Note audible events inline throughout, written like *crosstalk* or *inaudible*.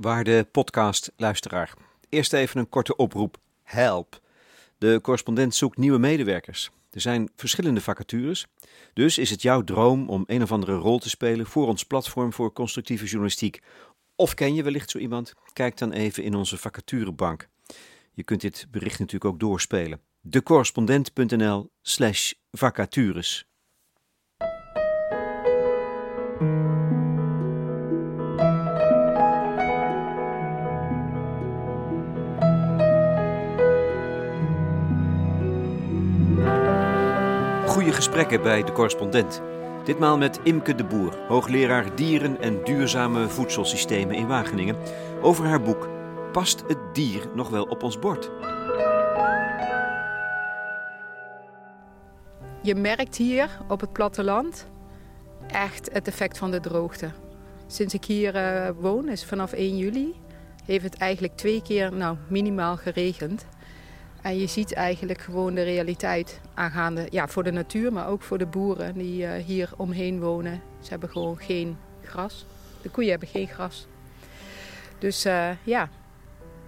waarde podcastluisteraar. Eerst even een korte oproep. Help! De correspondent zoekt nieuwe medewerkers. Er zijn verschillende vacatures. Dus is het jouw droom om een of andere rol te spelen voor ons platform voor constructieve journalistiek? Of ken je wellicht zo iemand? Kijk dan even in onze vacaturebank. Je kunt dit bericht natuurlijk ook doorspelen. decorrespondent.nl slash vacatures. Gesprekken bij de correspondent. Ditmaal met Imke de Boer, hoogleraar dieren en duurzame voedselsystemen in Wageningen, over haar boek Past het dier nog wel op ons bord? Je merkt hier op het platteland echt het effect van de droogte. Sinds ik hier uh, woon, is vanaf 1 juli, heeft het eigenlijk twee keer nou, minimaal geregend. En je ziet eigenlijk gewoon de realiteit aangaande, ja, voor de natuur, maar ook voor de boeren die uh, hier omheen wonen. Ze hebben gewoon geen gras. De koeien hebben geen gras. Dus uh, ja.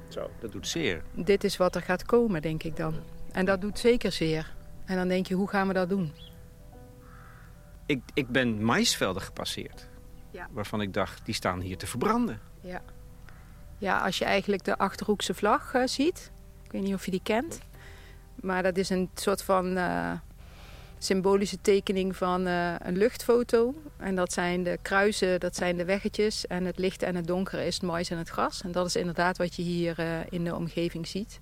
Zo, dat doet zeer. Dit is wat er gaat komen, denk ik dan. En dat doet zeker zeer. En dan denk je, hoe gaan we dat doen? Ik, ik ben maisvelden gepasseerd. Ja. Waarvan ik dacht, die staan hier te verbranden. Ja, ja als je eigenlijk de Achterhoekse vlag uh, ziet. Ik weet niet of je die kent. Maar dat is een soort van uh, symbolische tekening van uh, een luchtfoto. En dat zijn de kruisen, dat zijn de weggetjes. En het lichte en het donkere is het mais en het gras. En dat is inderdaad wat je hier uh, in de omgeving ziet.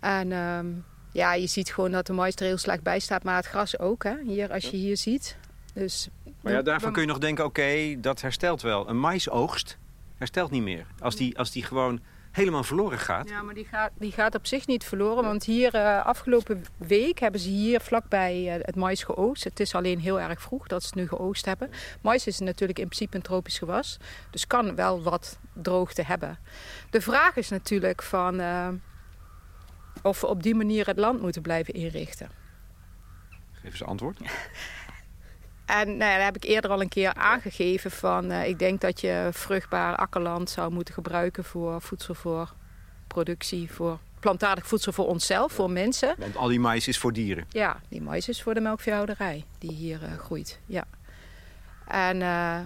En um, ja, je ziet gewoon dat de mais er heel slecht bij staat, maar het gras ook, hè? Hier, als je hier ziet. Dus, maar ja, daarvan kun je nog denken, oké, okay, dat herstelt wel. Een maisoogst herstelt niet meer. Als die, als die gewoon helemaal verloren gaat. Ja, maar die gaat, die gaat op zich niet verloren. Want hier uh, afgelopen week hebben ze hier vlakbij uh, het mais geoogst. Het is alleen heel erg vroeg dat ze het nu geoogst hebben. Mais is natuurlijk in principe een tropisch gewas. Dus kan wel wat droogte hebben. De vraag is natuurlijk van... Uh, of we op die manier het land moeten blijven inrichten. Geef eens antwoord. *laughs* En nou ja, dat heb ik eerder al een keer aangegeven van... Uh, ik denk dat je vruchtbaar akkerland zou moeten gebruiken voor voedsel voor productie... voor plantaardig voedsel voor onszelf, voor mensen. Want al die mais is voor dieren? Ja, die mais is voor de melkveehouderij die hier uh, groeit, ja. En, uh,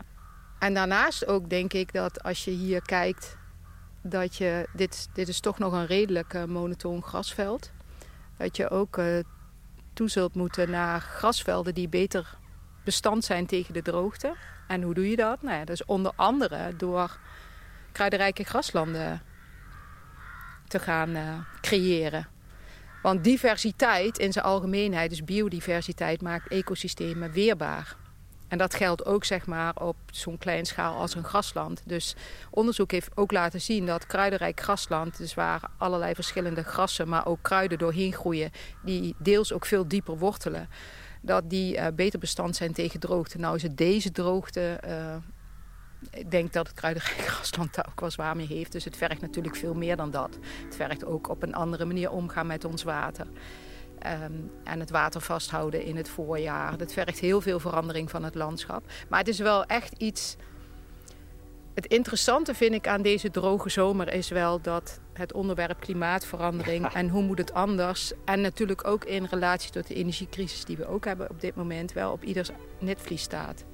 en daarnaast ook denk ik dat als je hier kijkt... dat je... Dit, dit is toch nog een redelijk monotoon grasveld. Dat je ook toe zult moeten naar grasvelden die beter bestand zijn tegen de droogte. En hoe doe je dat? Nou ja, dus onder andere door kruidenrijke graslanden te gaan uh, creëren. Want diversiteit in zijn algemeenheid, dus biodiversiteit, maakt ecosystemen weerbaar. En dat geldt ook zeg maar, op zo'n klein schaal als een grasland. Dus onderzoek heeft ook laten zien dat kruidenrijk grasland, dus waar allerlei verschillende grassen, maar ook kruiden doorheen groeien, die deels ook veel dieper wortelen, dat die uh, beter bestand zijn tegen droogte. Nou is het deze droogte, uh, ik denk dat het kruidenrijk *laughs* grasland daar ook wel zwaar mee heeft. Dus het vergt natuurlijk veel meer dan dat. Het vergt ook op een andere manier omgaan met ons water. Um, en het water vasthouden in het voorjaar. Dat vergt heel veel verandering van het landschap. Maar het is wel echt iets... Het interessante vind ik aan deze droge zomer is wel dat het onderwerp klimaatverandering en hoe moet het anders. En natuurlijk ook in relatie tot de energiecrisis die we ook hebben op dit moment wel op ieders netvlies staat.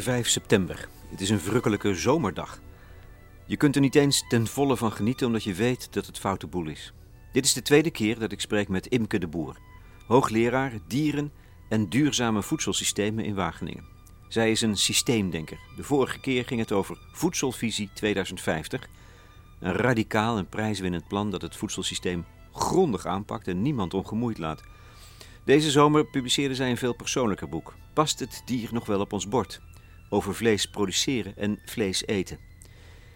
...5 september. Het is een verrukkelijke zomerdag. Je kunt er niet eens ten volle van genieten omdat je weet dat het foute boel is. Dit is de tweede keer dat ik spreek met Imke de Boer, hoogleraar dieren en duurzame voedselsystemen in Wageningen. Zij is een systeemdenker. De vorige keer ging het over Voedselvisie 2050. Een radicaal en prijswinnend plan dat het voedselsysteem grondig aanpakt en niemand ongemoeid laat. Deze zomer publiceerde zij een veel persoonlijker boek. Past het dier nog wel op ons bord? Over vlees produceren en vlees eten.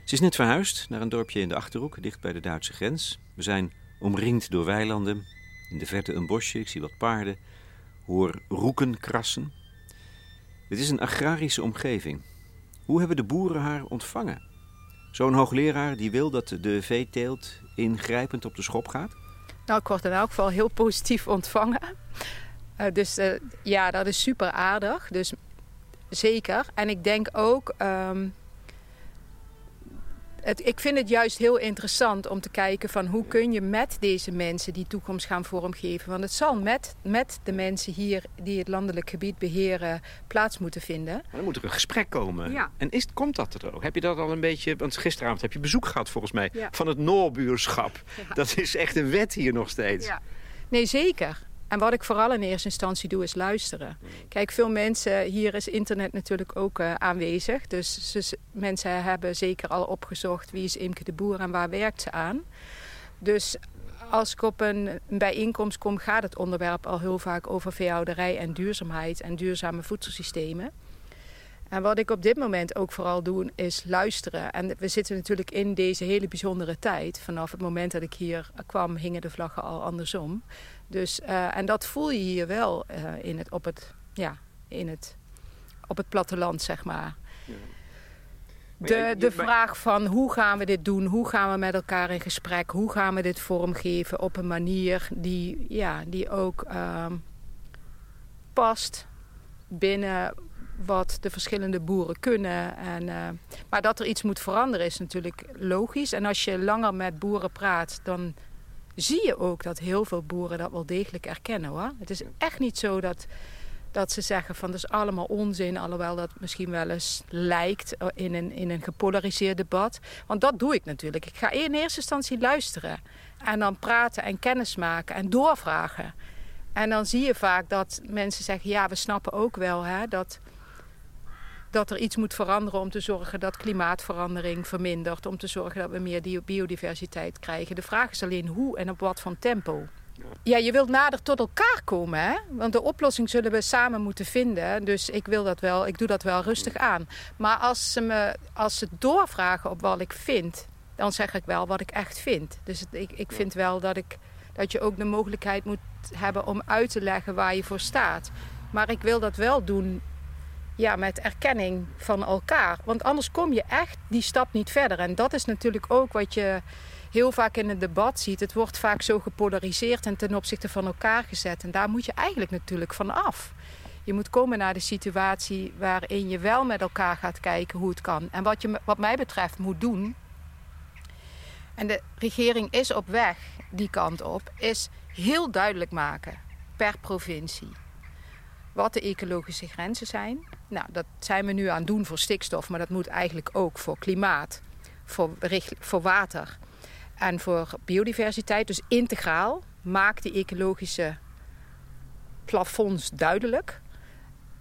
Ze is net verhuisd naar een dorpje in de Achterhoek, dicht bij de Duitse grens. We zijn omringd door weilanden. In de verte een bosje, ik zie wat paarden. Hoor roeken krassen. Dit is een agrarische omgeving. Hoe hebben de boeren haar ontvangen? Zo'n hoogleraar die wil dat de veeteelt ingrijpend op de schop gaat? Nou, ik word in elk geval heel positief ontvangen. Uh, dus uh, ja, dat is super aardig. Dus zeker. En ik denk ook. Um, het, ik vind het juist heel interessant om te kijken van hoe kun je met deze mensen die toekomst gaan vormgeven. Want het zal met, met de mensen hier die het landelijk gebied beheren plaats moeten vinden. Maar dan moet er een gesprek komen. Ja. En is, komt dat er ook? Heb je dat al een beetje... Want gisteravond heb je bezoek gehad volgens mij van het Noorbuurschap. Dat is echt een wet hier nog steeds. Nee, zeker. En wat ik vooral in eerste instantie doe, is luisteren. Kijk, veel mensen, hier is internet natuurlijk ook uh, aanwezig. Dus, dus, mensen hebben zeker al opgezocht wie is Imke de Boer en waar werkt ze aan. Dus als ik op een, een bijeenkomst kom, gaat het onderwerp al heel vaak over veehouderij en duurzaamheid en duurzame voedselsystemen. En wat ik op dit moment ook vooral doe, is luisteren. En we zitten natuurlijk in deze hele bijzondere tijd. Vanaf het moment dat ik hier kwam, hingen de vlaggen al andersom. Dus, uh, en dat voel je hier wel uh, in het, op, het, ja, in het, op het platteland, zeg maar. Ja. De, de vraag van hoe gaan we dit doen? Hoe gaan we met elkaar in gesprek? Hoe gaan we dit vormgeven op een manier die, ja, die ook uh, past binnen wat de verschillende boeren kunnen. En, uh, maar dat er iets moet veranderen is natuurlijk logisch. En als je langer met boeren praat, dan zie je ook dat heel veel boeren dat wel degelijk erkennen hoor. Het is echt niet zo dat, dat ze zeggen van dat is allemaal onzin, alhoewel dat misschien wel eens lijkt eh, in een, in een gepolariseerd debat. Want dat doe ik natuurlijk. Ik ga in eerste instantie luisteren en dan praten en kennis maken en doorvragen. En dan zie je vaak dat mensen zeggen, ja, we snappen ook wel hè, dat dat er iets moet veranderen om te zorgen dat klimaatverandering vermindert. Om te zorgen dat we meer biodiversiteit krijgen. De vraag is alleen hoe en op wat van tempo. Ja, je wilt nader tot elkaar komen, hè? Want de oplossing zullen we samen moeten vinden. Dus ik wil dat wel, ik doe dat wel rustig aan. Maar als ze me als ze doorvragen op wat ik vind, dan zeg ik wel wat ik echt vind. Dus ik, ik vind wel dat, ik, dat je ook de mogelijkheid moet hebben om uit te leggen waar je voor staat. Maar ik wil dat wel doen ja, met erkenning van elkaar. Want anders kom je echt die stap niet verder. En dat is natuurlijk ook wat je heel vaak in het debat ziet. Het wordt vaak zo gepolariseerd en ten opzichte van elkaar gezet. En daar moet je eigenlijk natuurlijk van af. Je moet komen naar de situatie waarin je wel met elkaar gaat kijken hoe het kan. En wat je wat mij betreft moet doen. En de regering is op weg die kant op, is heel duidelijk maken per provincie wat de ecologische grenzen zijn. Nou, dat zijn we nu aan het doen voor stikstof, maar dat moet eigenlijk ook voor klimaat, voor, voor water en voor biodiversiteit. Dus integraal maak die ecologische plafonds duidelijk.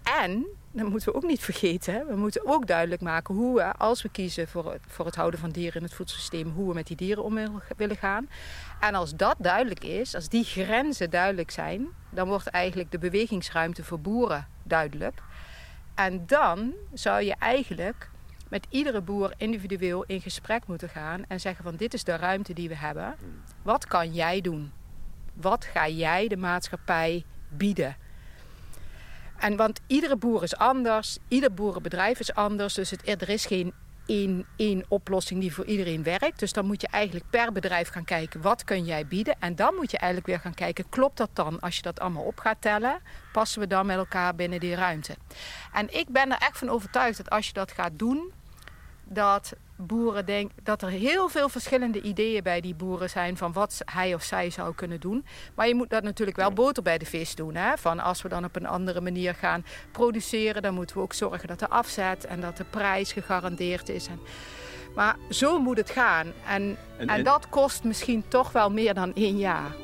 En, dat moeten we ook niet vergeten, we moeten ook duidelijk maken hoe we, als we kiezen voor het, voor het houden van dieren in het voedselsysteem, hoe we met die dieren om willen gaan. En als dat duidelijk is, als die grenzen duidelijk zijn, dan wordt eigenlijk de bewegingsruimte voor boeren duidelijk. En dan zou je eigenlijk met iedere boer individueel in gesprek moeten gaan en zeggen van dit is de ruimte die we hebben. Wat kan jij doen? Wat ga jij de maatschappij bieden? En want iedere boer is anders, ieder boerenbedrijf is anders, dus het, er is geen één oplossing die voor iedereen werkt. Dus dan moet je eigenlijk per bedrijf gaan kijken wat kun jij bieden. En dan moet je eigenlijk weer gaan kijken, klopt dat dan als je dat allemaal op gaat tellen? Passen we dan met elkaar binnen die ruimte? En ik ben er echt van overtuigd dat als je dat gaat doen, dat boeren denken dat er heel veel verschillende ideeën bij die boeren zijn van wat hij of zij zou kunnen doen. Maar je moet dat natuurlijk wel boter bij de vis doen. Hè? Van als we dan op een andere manier gaan produceren, dan moeten we ook zorgen dat de afzet en dat de prijs gegarandeerd is. En, maar zo moet het gaan. En, en, en dat kost misschien toch wel meer dan één jaar.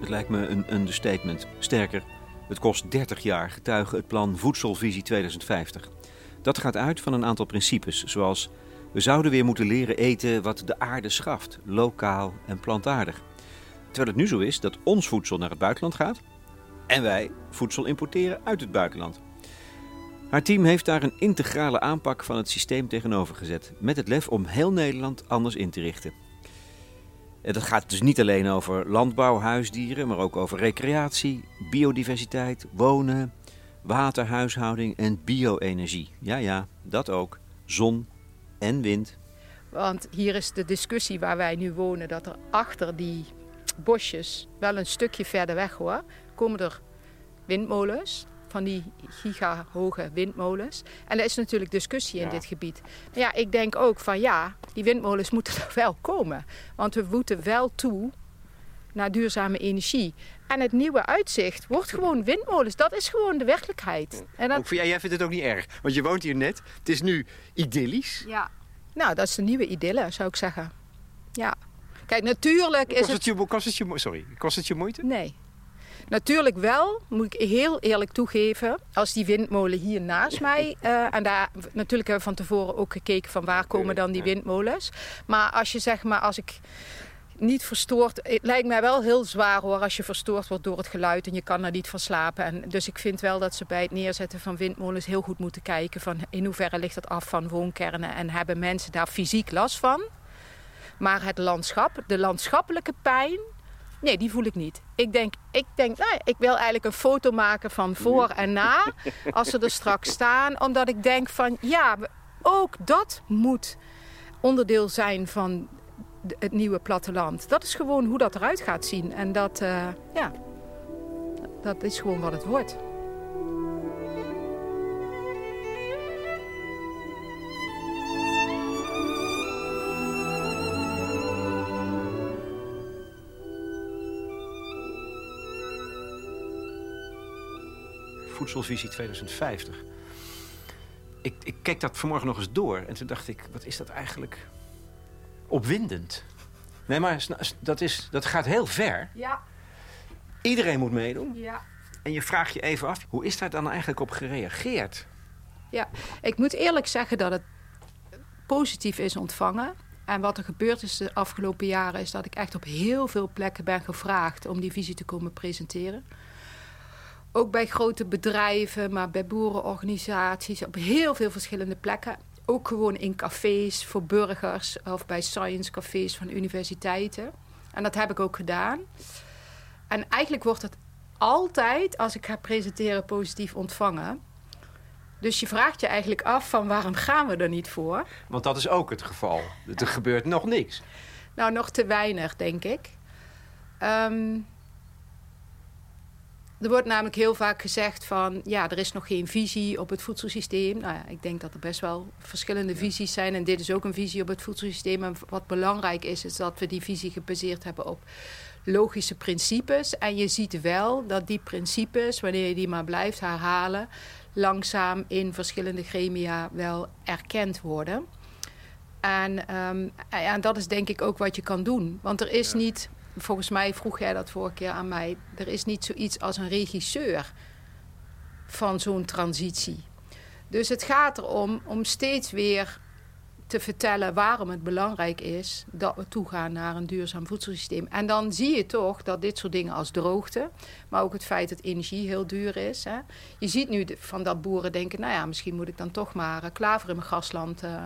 Het lijkt me een understatement. Sterker, het kost 30 jaar, getuige het plan Voedselvisie 2050. Dat gaat uit van een aantal principes, zoals we zouden weer moeten leren eten wat de aarde schaft, lokaal en plantaardig. Terwijl het nu zo is dat ons voedsel naar het buitenland gaat en wij voedsel importeren uit het buitenland. Haar team heeft daar een integrale aanpak van het systeem tegenover gezet, met het lef om heel Nederland anders in te richten. Dat gaat dus niet alleen over landbouw, huisdieren, maar ook over recreatie, biodiversiteit, wonen, waterhuishouding en bio-energie. Ja, ja, dat ook. Zon en wind. Want hier is de discussie waar wij nu wonen, dat er achter die bosjes, wel een stukje verder weg hoor, komen er windmolens. Van die gigahoge windmolens. En er is natuurlijk discussie in dit gebied. Maar ja, ik denk ook van ja, die windmolens *laughs* moeten er wel komen. Want we moeten wel toe naar duurzame energie. En het nieuwe uitzicht wordt gewoon windmolens. Dat is gewoon de werkelijkheid. En dat... jij, jij vindt het ook niet erg, want je woont hier net. Het is nu idyllisch. Ja. Nou, dat is de nieuwe idylle, zou ik zeggen. Ja. Kijk, natuurlijk is kost het... Je, kost het je, sorry, kost het je moeite? Nee. Natuurlijk wel, moet ik heel eerlijk toegeven, als die windmolen hier naast mij... Uh, *laughs* en daar natuurlijk hebben we van tevoren ook gekeken van waar komen dan die windmolens. Maar als je zeg maar, als ik niet verstoord. Het lijkt mij wel heel zwaar hoor als je verstoord wordt door het geluid en je kan er niet van slapen. En dus ik vind wel dat ze bij het neerzetten van windmolens heel goed moeten kijken van in hoeverre ligt het af van woonkernen en hebben mensen daar fysiek last van. Maar het landschap, de landschappelijke pijn, nee, die voel ik niet. Ik denk, ik denk, nou, ik wil eigenlijk een foto maken van voor en na, *laughs* als ze er straks staan. Omdat ik denk van, ja, ook dat moet onderdeel zijn van het nieuwe platteland. Dat is gewoon hoe dat eruit gaat zien. En dat, uh, ja, dat is gewoon wat het wordt. Voedselvisie 2050. Ik, ik keek dat vanmorgen nog eens door en toen dacht ik, wat is dat eigenlijk opwindend. Nee, maar dat, is, dat gaat heel ver. Ja. Iedereen moet meedoen. Ja. En je vraagt je even af, hoe is daar dan eigenlijk op gereageerd? Ja, ik moet eerlijk zeggen dat het positief is ontvangen. En wat er gebeurd is de afgelopen jaren... is dat ik echt op heel veel plekken ben gevraagd... om die visie te komen presenteren. Ook bij grote bedrijven, maar bij boerenorganisaties... op heel veel verschillende plekken ook gewoon in cafés voor burgers of bij science cafés van universiteiten. En dat heb ik ook gedaan. En eigenlijk wordt het altijd, als ik ga presenteren, positief ontvangen. Dus je vraagt je eigenlijk af van waarom gaan we er niet voor? Want dat is ook het geval. Er gebeurt nog niks. Nou, nog te weinig, denk ik. Um, er wordt namelijk heel vaak gezegd van ja, er is nog geen visie op het voedselsysteem. Nou ja, ik denk dat er best wel verschillende visies zijn en dit is ook een visie op het voedselsysteem. En wat belangrijk is, is dat we die visie gebaseerd hebben op logische principes. En je ziet wel dat die principes, wanneer je die maar blijft herhalen, langzaam in verschillende gremia wel erkend worden. En, um, en dat is denk ik ook wat je kan doen. Want er is niet volgens mij vroeg jij dat vorige keer aan mij. Er is niet zoiets als een regisseur van zo'n transitie. Dus het gaat erom om steeds weer te vertellen waarom het belangrijk is dat we toegaan naar een duurzaam voedselsysteem. En dan zie je toch dat dit soort dingen als droogte, maar ook het feit dat energie heel duur is. Hè. Je ziet nu van dat boeren denken, nou ja, misschien moet ik dan toch maar uh, klaver in mijn grasland, uh,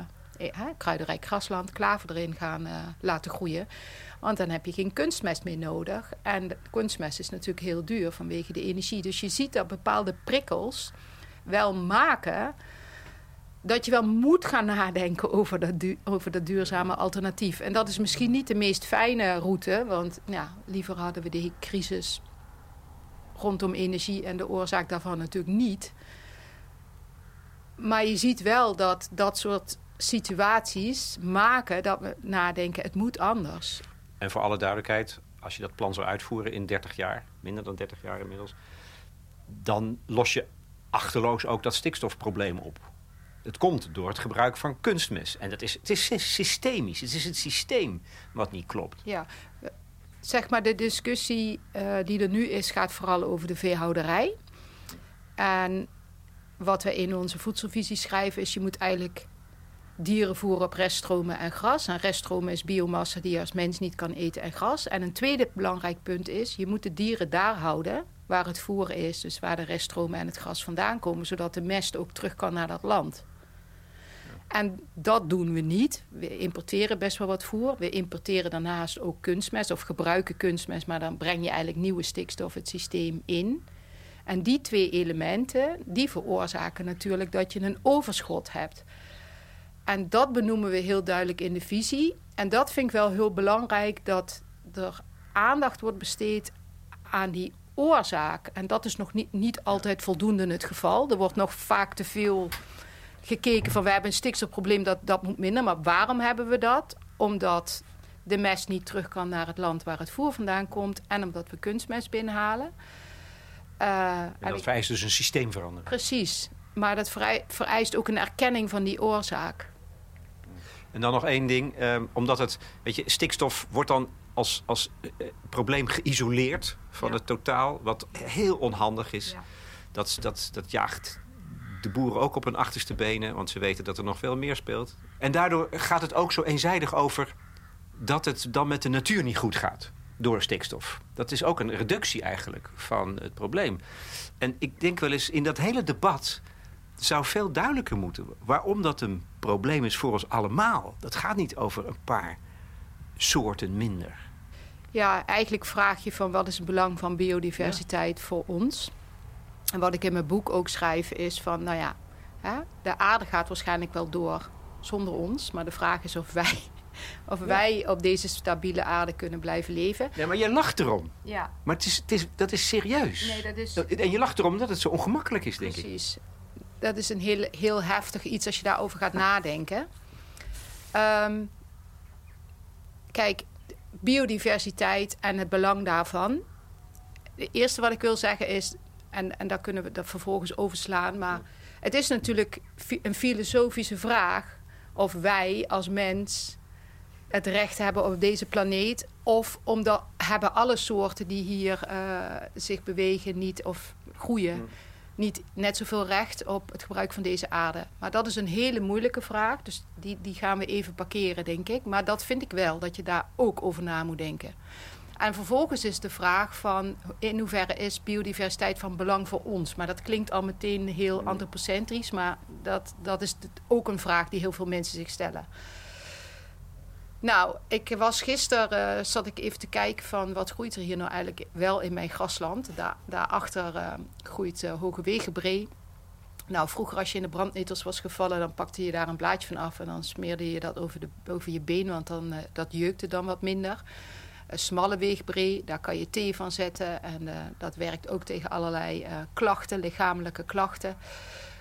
kruidenrijk grasland, klaver erin gaan laten groeien. Want dan heb je geen kunstmest meer nodig. En kunstmest is natuurlijk heel duur vanwege de energie. Dus je ziet dat bepaalde prikkels wel maken dat je wel moet gaan nadenken over dat, over dat duurzame alternatief. En dat is misschien niet de meest fijne route, want ja, liever hadden we de crisis rondom energie en de oorzaak daarvan natuurlijk niet. Maar je ziet wel dat dat soort situaties maken dat we nadenken: het moet anders. En voor alle duidelijkheid, als je dat plan zou uitvoeren in 30 jaar, minder dan 30 jaar inmiddels, dan los je achterloos ook dat stikstofprobleem op. Het komt door het gebruik van kunstmest. En dat is, het is systemisch. Het is het systeem wat niet klopt. Ja, zeg maar de discussie uh, die er nu is, gaat vooral over de veehouderij. En wat we in onze voedselvisie schrijven is... je moet eigenlijk dieren voeren op reststromen en gras. En reststromen is biomassa die je als mens niet kan eten en gras. En een tweede belangrijk punt is, je moet de dieren daar houden waar het voer is. Dus waar de reststromen en het gras vandaan komen. Zodat de mest ook terug kan naar dat land. En dat doen we niet. We importeren best wel wat voer. We importeren daarnaast ook kunstmest of gebruiken kunstmest. Maar dan breng je eigenlijk nieuwe stikstof het systeem in. En die twee elementen, die veroorzaken natuurlijk dat je een overschot hebt. En dat benoemen we heel duidelijk in de visie. En dat vind ik wel heel belangrijk, dat er aandacht wordt besteed aan die oorzaak. En dat is nog niet, niet altijd voldoende het geval. Er wordt nog vaak te veel gekeken van we hebben een stikstofprobleem, dat, dat moet minder. Maar waarom hebben we dat? Omdat de mest niet terug kan naar het land waar het voer vandaan komt. En omdat we kunstmest binnenhalen. Uh, en dat vereist dus een systeemverandering. Precies. Maar dat vereist ook een erkenning van die oorzaak. En dan nog één ding. Um, omdat het, weet je, stikstof wordt dan als, als uh, probleem geïsoleerd van het totaal. Wat heel onhandig is. Ja. Dat, dat, dat jaagt de boeren ook op hun achterste benen. Want ze weten dat er nog veel meer speelt. En daardoor gaat het ook zo eenzijdig over dat het dan met de natuur niet goed gaat door stikstof. Dat is ook een reductie eigenlijk van het probleem. En ik denk wel eens in dat hele debat zou veel duidelijker moeten waarom dat een probleem is voor ons allemaal. Dat gaat niet over een paar soorten minder. Ja, eigenlijk vraag je van wat is het belang van biodiversiteit voor ons? En wat ik in mijn boek ook schrijf is van, nou ja, hè, de aarde gaat waarschijnlijk wel door zonder ons. Maar de vraag is of wij, *laughs* of wij op deze stabiele aarde kunnen blijven leven. Ja, maar je lacht erom. Ja. Maar het is, het is, dat is serieus. Nee, dat is... En je lacht erom dat het zo ongemakkelijk is, denk ik. Precies. Dat is een heel, heel heftig iets als je daarover gaat nadenken. Um, kijk, biodiversiteit en het belang daarvan. Het eerste wat ik wil zeggen is, en, en daar kunnen we dat vervolgens overslaan, maar het is natuurlijk een filosofische vraag of wij als mens het recht hebben op deze planeet. Of omdat hebben alle soorten die hier uh, zich bewegen niet of groeien. Niet net zoveel recht op het gebruik van deze aarde. Maar dat is een hele moeilijke vraag. Dus die, die gaan we even parkeren, denk ik. Maar dat vind ik wel, dat je daar ook over na moet denken. En vervolgens is de vraag van in hoeverre is biodiversiteit van belang voor ons? Maar dat klinkt al meteen heel antropocentrisch, maar dat, dat is ook een vraag die heel veel mensen zich stellen. Nou, ik was gisteren, uh, zat ik even te kijken van wat groeit er hier nou eigenlijk wel in mijn grasland. Daar, daarachter uh, groeit uh, hoge wegenbree. Nou, vroeger als je in de brandnetels was gevallen, dan pakte je daar een blaadje van af en dan smeerde je dat over, de, over je been, want dan, dat jeukte dan wat minder. Smalle weegbree, daar kan je thee van zetten en dat werkt ook tegen allerlei klachten, lichamelijke klachten.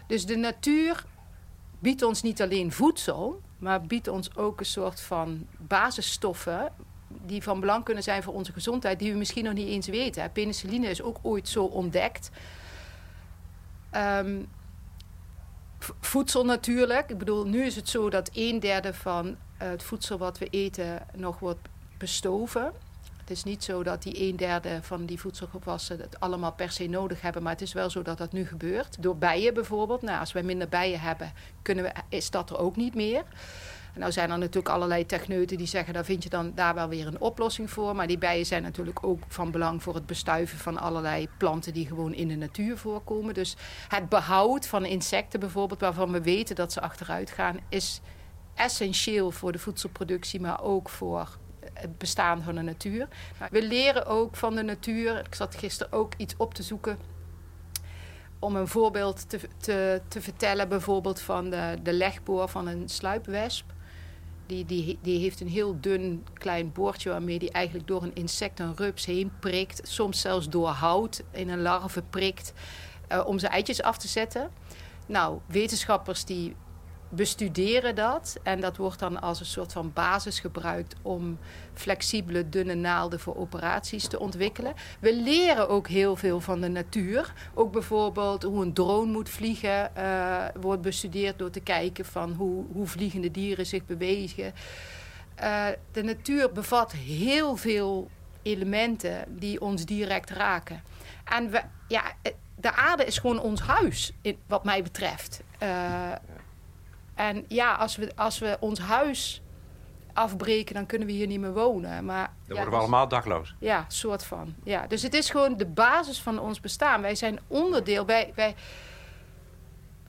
Dus de natuur biedt ons niet alleen voedsel, maar biedt ons ook een soort van basisstoffen die van belang kunnen zijn voor onze gezondheid, die we misschien nog niet eens weten. Penicilline is ook ooit zo ontdekt. Um, voedsel natuurlijk. Ik bedoel, nu is het zo dat een derde van het voedsel wat we eten nog wordt bestoven. Het is niet zo dat die een derde van die voedselgewassen het allemaal per se nodig hebben. Maar het is wel zo dat dat nu gebeurt. Door bijen bijvoorbeeld. Nou, als wij minder bijen hebben, kunnen we, is dat er ook niet meer. Nou zijn er natuurlijk allerlei techneuten die zeggen... daar vind je dan daar wel weer een oplossing voor. Maar die bijen zijn natuurlijk ook van belang voor het bestuiven van allerlei planten... die gewoon in de natuur voorkomen. Dus het behoud van insecten bijvoorbeeld... waarvan we weten dat ze achteruit gaan... is essentieel voor de voedselproductie, maar ook voor het bestaan van de natuur. We leren ook van de natuur. Ik zat gisteren ook iets op te zoeken om een voorbeeld te, te, te vertellen, bijvoorbeeld van de, de legboor van een sluipwesp. Die, die, die heeft een heel dun klein boordje waarmee die eigenlijk door een insect, een rups heen prikt. Soms zelfs door hout in een larve prikt uh, om zijn eitjes af te zetten. Nou, wetenschappers die bestuderen dat. En dat wordt dan als een soort van basis gebruikt om flexibele, dunne naalden voor operaties te ontwikkelen. We leren ook heel veel van de natuur. Ook bijvoorbeeld hoe een drone moet vliegen, uh, wordt bestudeerd door te kijken van hoe, hoe vliegende dieren zich bewegen. Uh, de natuur bevat heel veel elementen die ons direct raken. En we, ja, de aarde is gewoon ons huis, wat mij betreft. En ja, als we, als we ons huis afbreken, dan kunnen we hier niet meer wonen. Maar, dan worden we allemaal dakloos. Ja, soort van. Ja, dus het is gewoon de basis van ons bestaan. Wij zijn onderdeel. Wij, wij,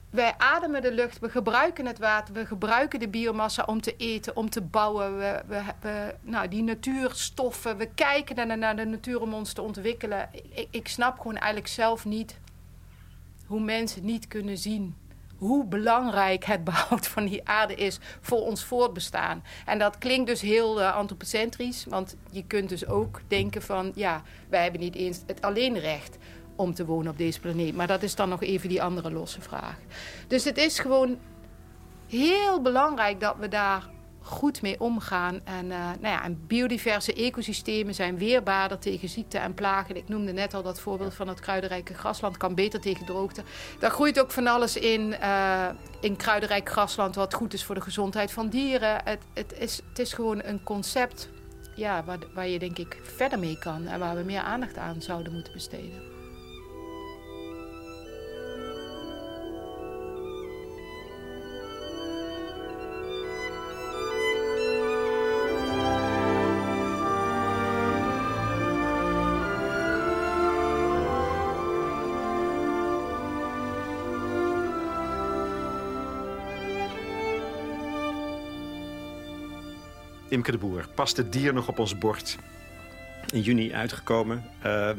wij ademen de lucht, we gebruiken het water, we gebruiken de biomassa om te eten, om te bouwen. We, we, we nou, die natuurstoffen, we kijken naar, naar de natuur om ons te ontwikkelen. Ik, ik snap gewoon eigenlijk zelf niet hoe mensen niet kunnen zien hoe belangrijk het behoud van die aarde is voor ons voortbestaan. En dat klinkt dus heel uh, antropocentrisch, want je kunt dus ook denken van ja, wij hebben niet eens het alleenrecht om te wonen op deze planeet. Maar dat is dan nog even die andere losse vraag. Dus het is gewoon heel belangrijk dat we daar goed mee omgaan. En, uh, nou ja, en biodiverse ecosystemen zijn weerbaarder tegen ziekte en plagen. Ik noemde net al dat voorbeeld van het kruidenrijke grasland. Kan beter tegen droogte. Daar groeit ook van alles in, uh, in kruidenrijk grasland... wat goed is voor de gezondheid van dieren. Het, het, is, het is gewoon een concept ja, waar, waar je denk ik verder mee kan... en waar we meer aandacht aan zouden moeten besteden. Imke de Boer. Past het dier nog op ons bord? In juni uitgekomen. Uh,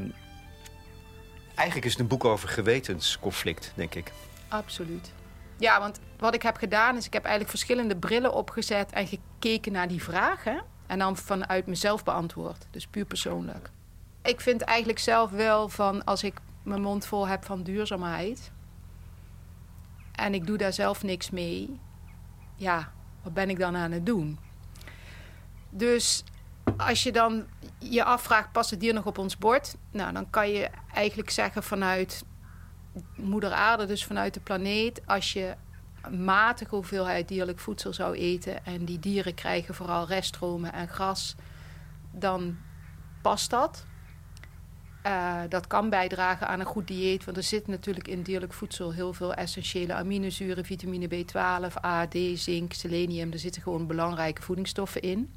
eigenlijk is het een boek over gewetensconflict, denk ik. Absoluut. Ja, want wat ik heb gedaan is... ik heb eigenlijk verschillende brillen opgezet... en gekeken naar die vragen. En dan vanuit mezelf beantwoord. Dus puur persoonlijk. Ik vind eigenlijk zelf wel van... als ik mijn mond vol heb van duurzaamheid... en ik doe daar zelf niks mee... ja, wat ben ik dan aan het doen? Dus als je dan je afvraagt, past het dier nog op ons bord? Nou, dan kan je eigenlijk zeggen vanuit moeder aarde, dus vanuit de planeet... als je een matige hoeveelheid dierlijk voedsel zou eten... en die dieren krijgen vooral reststromen en gras, dan past dat. Uh, dat kan bijdragen aan een goed dieet, want er zit natuurlijk in dierlijk voedsel heel veel essentiële aminozuren, vitamine B12, A, D, zink, selenium. Er zitten gewoon belangrijke voedingsstoffen in.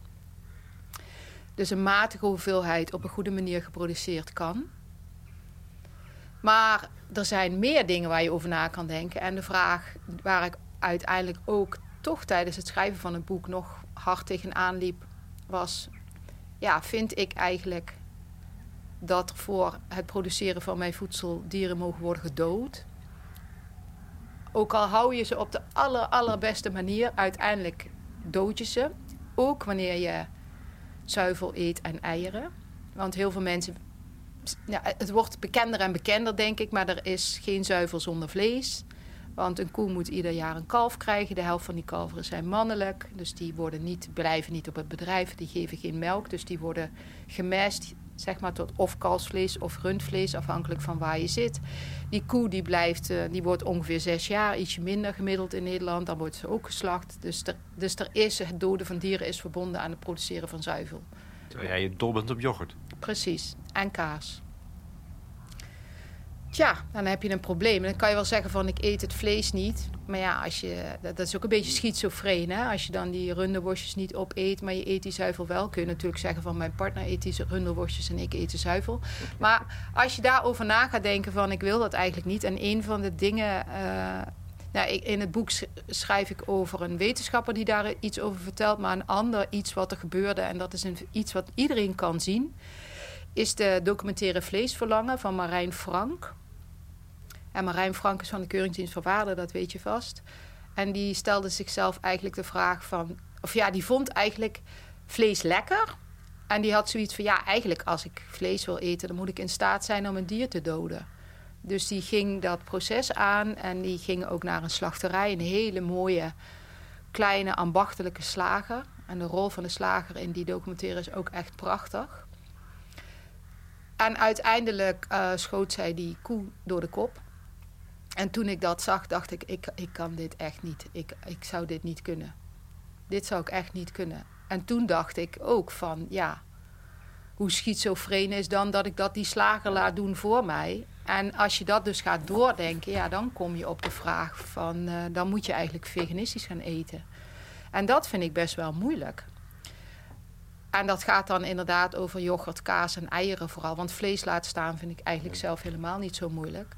Dus een matige hoeveelheid op een goede manier geproduceerd kan. Maar er zijn meer dingen waar je over na kan denken. En de vraag waar ik uiteindelijk ook toch tijdens het schrijven van het boek nog hard tegenaan liep, was: ja, vind ik eigenlijk dat voor het produceren van mijn voedsel dieren mogen worden gedood? Ook al hou je ze op de aller, allerbeste manier, uiteindelijk dood je ze. Ook wanneer je zuivel eet en eieren. Want heel veel mensen. Ja, het wordt bekender en bekender, denk ik, maar er is geen zuivel zonder vlees. Want een koe moet ieder jaar een kalf krijgen. De helft van die kalveren zijn mannelijk. Dus die worden niet, blijven niet op het bedrijf. Die geven geen melk. Dus die worden gemest zeg maar, tot of kalfsvlees of rundvlees, afhankelijk van waar je zit. Die koe die blijft, uh, die wordt ongeveer zes jaar, ietsje minder gemiddeld in Nederland. Dan wordt ze ook geslacht. Dus er, dus er is, het doden van dieren is verbonden aan het produceren van zuivel. Terwijl jij je dol bent op yoghurt. Precies, en kaas. Tja, dan heb je een probleem. Dan kan je wel zeggen van ik eet het vlees niet. Maar ja, als je, dat is ook een beetje schizofreen. Hè? Als je dan die runderworstjes niet opeet, maar je eet die zuivel wel. Kun je natuurlijk zeggen van mijn partner eet die runderworstjes en ik eet de zuivel. Maar als je daarover na gaat denken van ik wil dat eigenlijk niet. En een van de dingen... Uh, nou, in het boek schrijf ik over een wetenschapper die daar iets over vertelt. Maar een ander iets wat er gebeurde. En dat is een, iets wat iedereen kan zien. Is de documentaire Vleesverlangen van Marijn Frank. En Marijn Frank is van de Keuringsdienst voor Waarde, dat weet je vast. En die stelde zichzelf eigenlijk de vraag van... Of ja, die vond eigenlijk vlees lekker. En die had zoiets van, ja, eigenlijk als ik vlees wil eten... dan moet ik in staat zijn om een dier te doden. Dus die ging dat proces aan en die ging ook naar een slachterij. Een hele mooie, kleine, ambachtelijke slager. En de rol van de slager in die documentaire is ook echt prachtig. En uiteindelijk uh, schoot zij die koe door de kop. En toen ik dat zag, dacht ik, ik, ik kan dit echt niet. Ik, ik zou dit niet kunnen. Dit zou ik echt niet kunnen. En toen dacht ik ook van, ja, hoe schizofreen is dan dat ik dat die slager laat doen voor mij. En als je dat dus gaat doordenken, ja, dan kom je op de vraag van, uh, dan moet je eigenlijk veganistisch gaan eten. En dat vind ik best wel moeilijk. En dat gaat dan inderdaad over yoghurt, kaas en eieren vooral. Want vlees laten staan vind ik eigenlijk zelf helemaal niet zo moeilijk.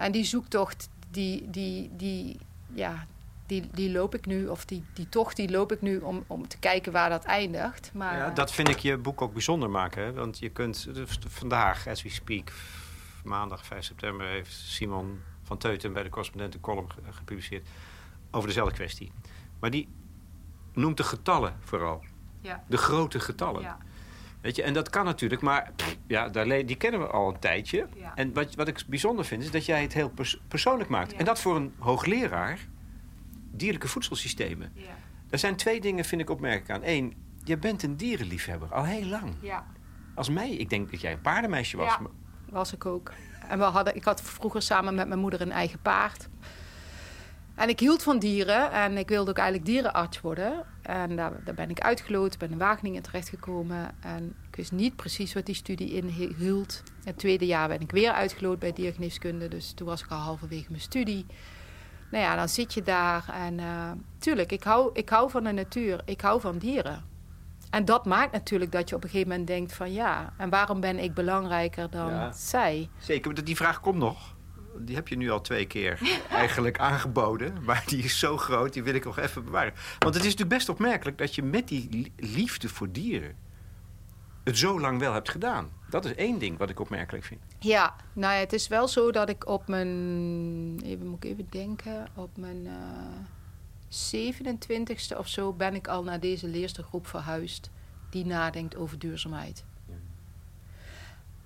En die zoektocht, die, die, die, ja, die, die loop ik nu, of die, die tocht die loop ik nu om, om te kijken waar dat eindigt. Maar, ja, dat vind ik je boek ook bijzonder maken. Hè? Want je kunt vandaag, as we speak, maandag 5 september, heeft Simon van Teuten bij de correspondentencolumn ge- gepubliceerd over dezelfde kwestie. Maar die noemt de getallen vooral. Ja. De grote getallen. Ja. Weet je, en dat kan natuurlijk, maar pff, ja, daar die kennen we al een tijdje. Ja. En wat, wat ik bijzonder vind, is dat jij het heel pers- persoonlijk maakt. Ja. En dat voor een hoogleraar dierlijke voedselsystemen. Ja. Er zijn twee dingen, vind ik, opmerkelijk aan. Eén, je bent een dierenliefhebber, al heel lang. ja. Als mij, ik denk dat jij een paardenmeisje was. Ja. maar- was ik ook. En we hadden, ik had vroeger samen met mijn moeder een eigen paard. En ik hield van dieren en ik wilde ook eigenlijk dierenarts worden. En daar, daar ben ik uitgeloot, ben in Wageningen terechtgekomen. En ik wist niet precies wat die studie inhield. Het tweede jaar ben ik weer uitgeloot bij diergeneeskunde. Dus toen was ik al halverwege mijn studie. Nou ja, dan zit je daar. En eh, tuurlijk, ik hou, ik hou van de natuur. Ik hou van dieren. En dat maakt natuurlijk dat je op een gegeven moment denkt van ja, en waarom ben ik belangrijker dan Ja. zij? Zeker, want die vraag komt nog. Die heb je nu al twee keer eigenlijk aangeboden. Maar die is zo groot, die wil ik nog even bewaren. Want het is natuurlijk best opmerkelijk dat je met die li- liefde voor dieren... het zo lang wel hebt gedaan. Dat is één ding wat ik opmerkelijk vind. Ja, nou ja, het is wel zo dat ik op mijn, even moet ik even denken, op mijn eh 27ste of zo ben ik al naar deze leerstergroep verhuisd die nadenkt over duurzaamheid.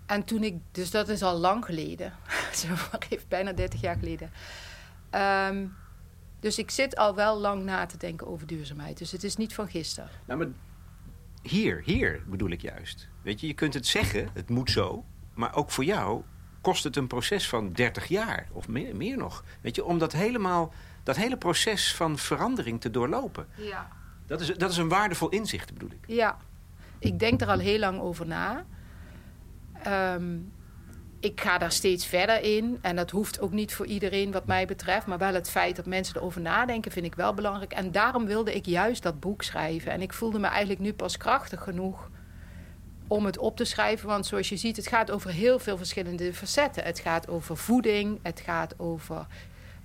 En toen ik, dus dat is al lang geleden, *laughs* zo *laughs* even bijna 30 jaar geleden. Ehm, dus ik zit al wel lang na te denken over duurzaamheid. Dus het is niet van gisteren. Nou, maar hier, hier bedoel ik juist. Weet je, je kunt het zeggen, het moet zo. Maar ook voor jou kost het een proces van 30 jaar. Of meer, meer nog. Weet je, om dat helemaal, dat hele proces van verandering te doorlopen. Ja. Dat is, dat is een waardevol inzicht, bedoel ik. Ja, ik denk er al heel lang over na. Ehm, ik ga daar steeds verder in. En dat hoeft ook niet voor iedereen wat mij betreft. Maar wel het feit dat mensen erover nadenken vind ik wel belangrijk. En daarom wilde ik juist dat boek schrijven. En ik voelde me eigenlijk nu pas krachtig genoeg om het op te schrijven. Want zoals je ziet, het gaat over heel veel verschillende facetten. Het gaat over voeding, het gaat over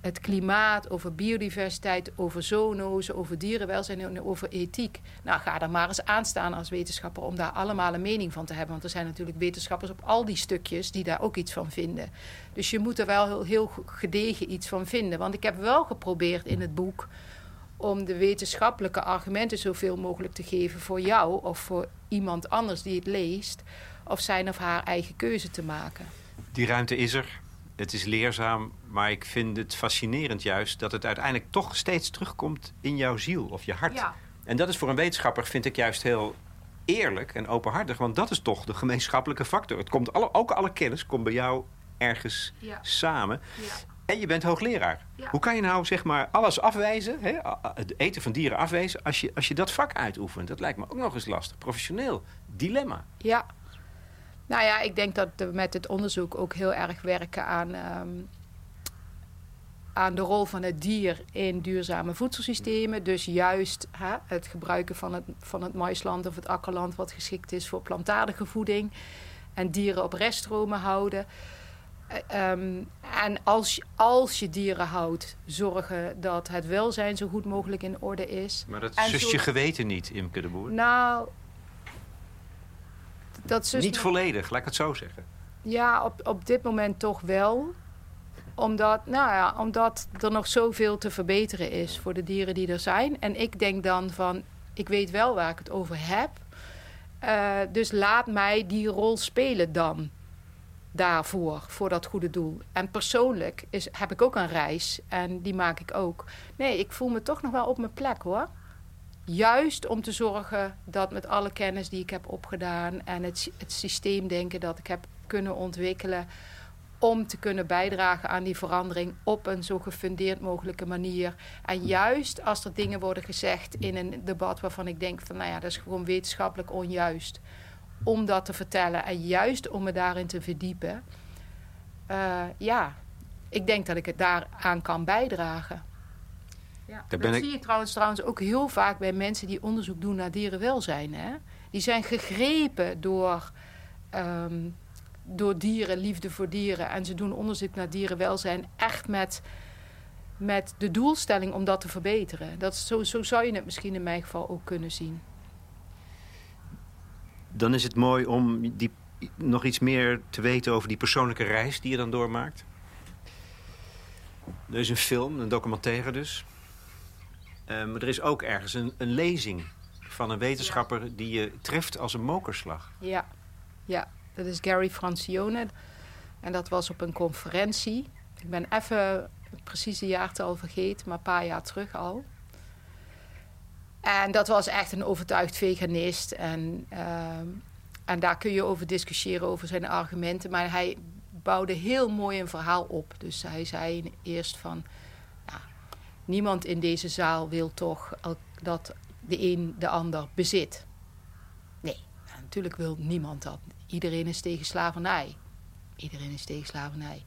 het klimaat, over biodiversiteit, over zoonozen, over dierenwelzijn en over ethiek. Nou, ga er maar eens aan staan als wetenschapper om daar allemaal een mening van te hebben. Want er zijn natuurlijk wetenschappers op al die stukjes die daar ook iets van vinden. Dus je moet er wel heel, heel gedegen iets van vinden. Want ik heb wel geprobeerd in het boek om de wetenschappelijke argumenten zoveel mogelijk te geven voor jou of voor iemand anders die het leest, of zijn of haar eigen keuze te maken. Die ruimte is er. Het is leerzaam, maar ik vind het fascinerend juist dat het uiteindelijk toch steeds terugkomt in jouw ziel of je hart. En dat is voor een wetenschapper, vind ik juist heel eerlijk en openhartig, want dat is toch de gemeenschappelijke factor. Het komt alle, ook alle kennis komt bij jou ergens Ja. samen. Ja. En je bent hoogleraar. Ja. Hoe kan je nou zeg maar alles afwijzen, hè? het eten van dieren afwijzen, als je, als je dat vak uitoefent? Dat lijkt me ook nog eens lastig. Professioneel. Dilemma. Ja. Nou ja, ik denk dat we met het onderzoek ook heel erg werken aan, ehm, aan de rol van het dier in duurzame voedselsystemen. Dus juist hè, het gebruiken van het, van het maisland of het akkerland wat geschikt is voor plantaardige voeding. En dieren op reststromen houden. Eh, ehm, en als, je- als je dieren houdt, zorgen dat het welzijn zo goed mogelijk in orde is. Maar dat En zust zo- je geweten niet, Imke de Boer. Nou, dat zus Niet volledig, laat ik het zo zeggen. Ja, op, op dit moment toch wel. Omdat, nou ja, omdat er nog zoveel te verbeteren is voor de dieren die er zijn. En ik denk dan van, ik weet wel waar ik het over heb. Eh, dus laat mij die rol spelen dan. Daarvoor, voor dat goede doel. En persoonlijk is, heb ik ook een reis. En die maak ik ook. Nee, ik voel me toch nog wel op mijn plek hoor. Juist om te zorgen dat met alle kennis die ik heb opgedaan en het, het systeemdenken dat ik heb kunnen ontwikkelen, om te kunnen bijdragen aan die verandering op een zo gefundeerd mogelijke manier. En juist als er dingen worden gezegd in een debat waarvan ik denk van nou ja, dat is gewoon wetenschappelijk onjuist. Om dat te vertellen en juist om me daarin te verdiepen. eh, ja, ik denk dat ik het daaraan kan bijdragen. Ja, Daar dat ik- zie je trouwens, trouwens ook heel vaak bij mensen die onderzoek doen naar dierenwelzijn. Hè? Die zijn gegrepen door, ehm, door dieren, liefde voor dieren. En ze doen onderzoek naar dierenwelzijn echt met, met de doelstelling om dat te verbeteren. Dat, zo, zo zou je het misschien in mijn geval ook kunnen zien. Dan is het mooi om die, nog iets meer te weten over die persoonlijke reis die je dan doormaakt. Er is een film, een documentaire dus. Maar er is ook ergens een, een lezing van een wetenschapper die je treft als een mokerslag. Ja, ja. dat is Gary Francione. En dat was op een conferentie. Ik ben even precies de jaartal vergeten, maar een paar jaar terug al. En dat was echt een overtuigd veganist. En, uh, en daar kun je over discussiëren, over zijn argumenten. Maar hij bouwde heel mooi een verhaal op. Dus hij zei eerst van... Niemand in deze zaal wil toch dat de een de ander bezit. Nee, natuurlijk wil niemand dat. Iedereen is tegen slavernij. Iedereen is tegen slavernij.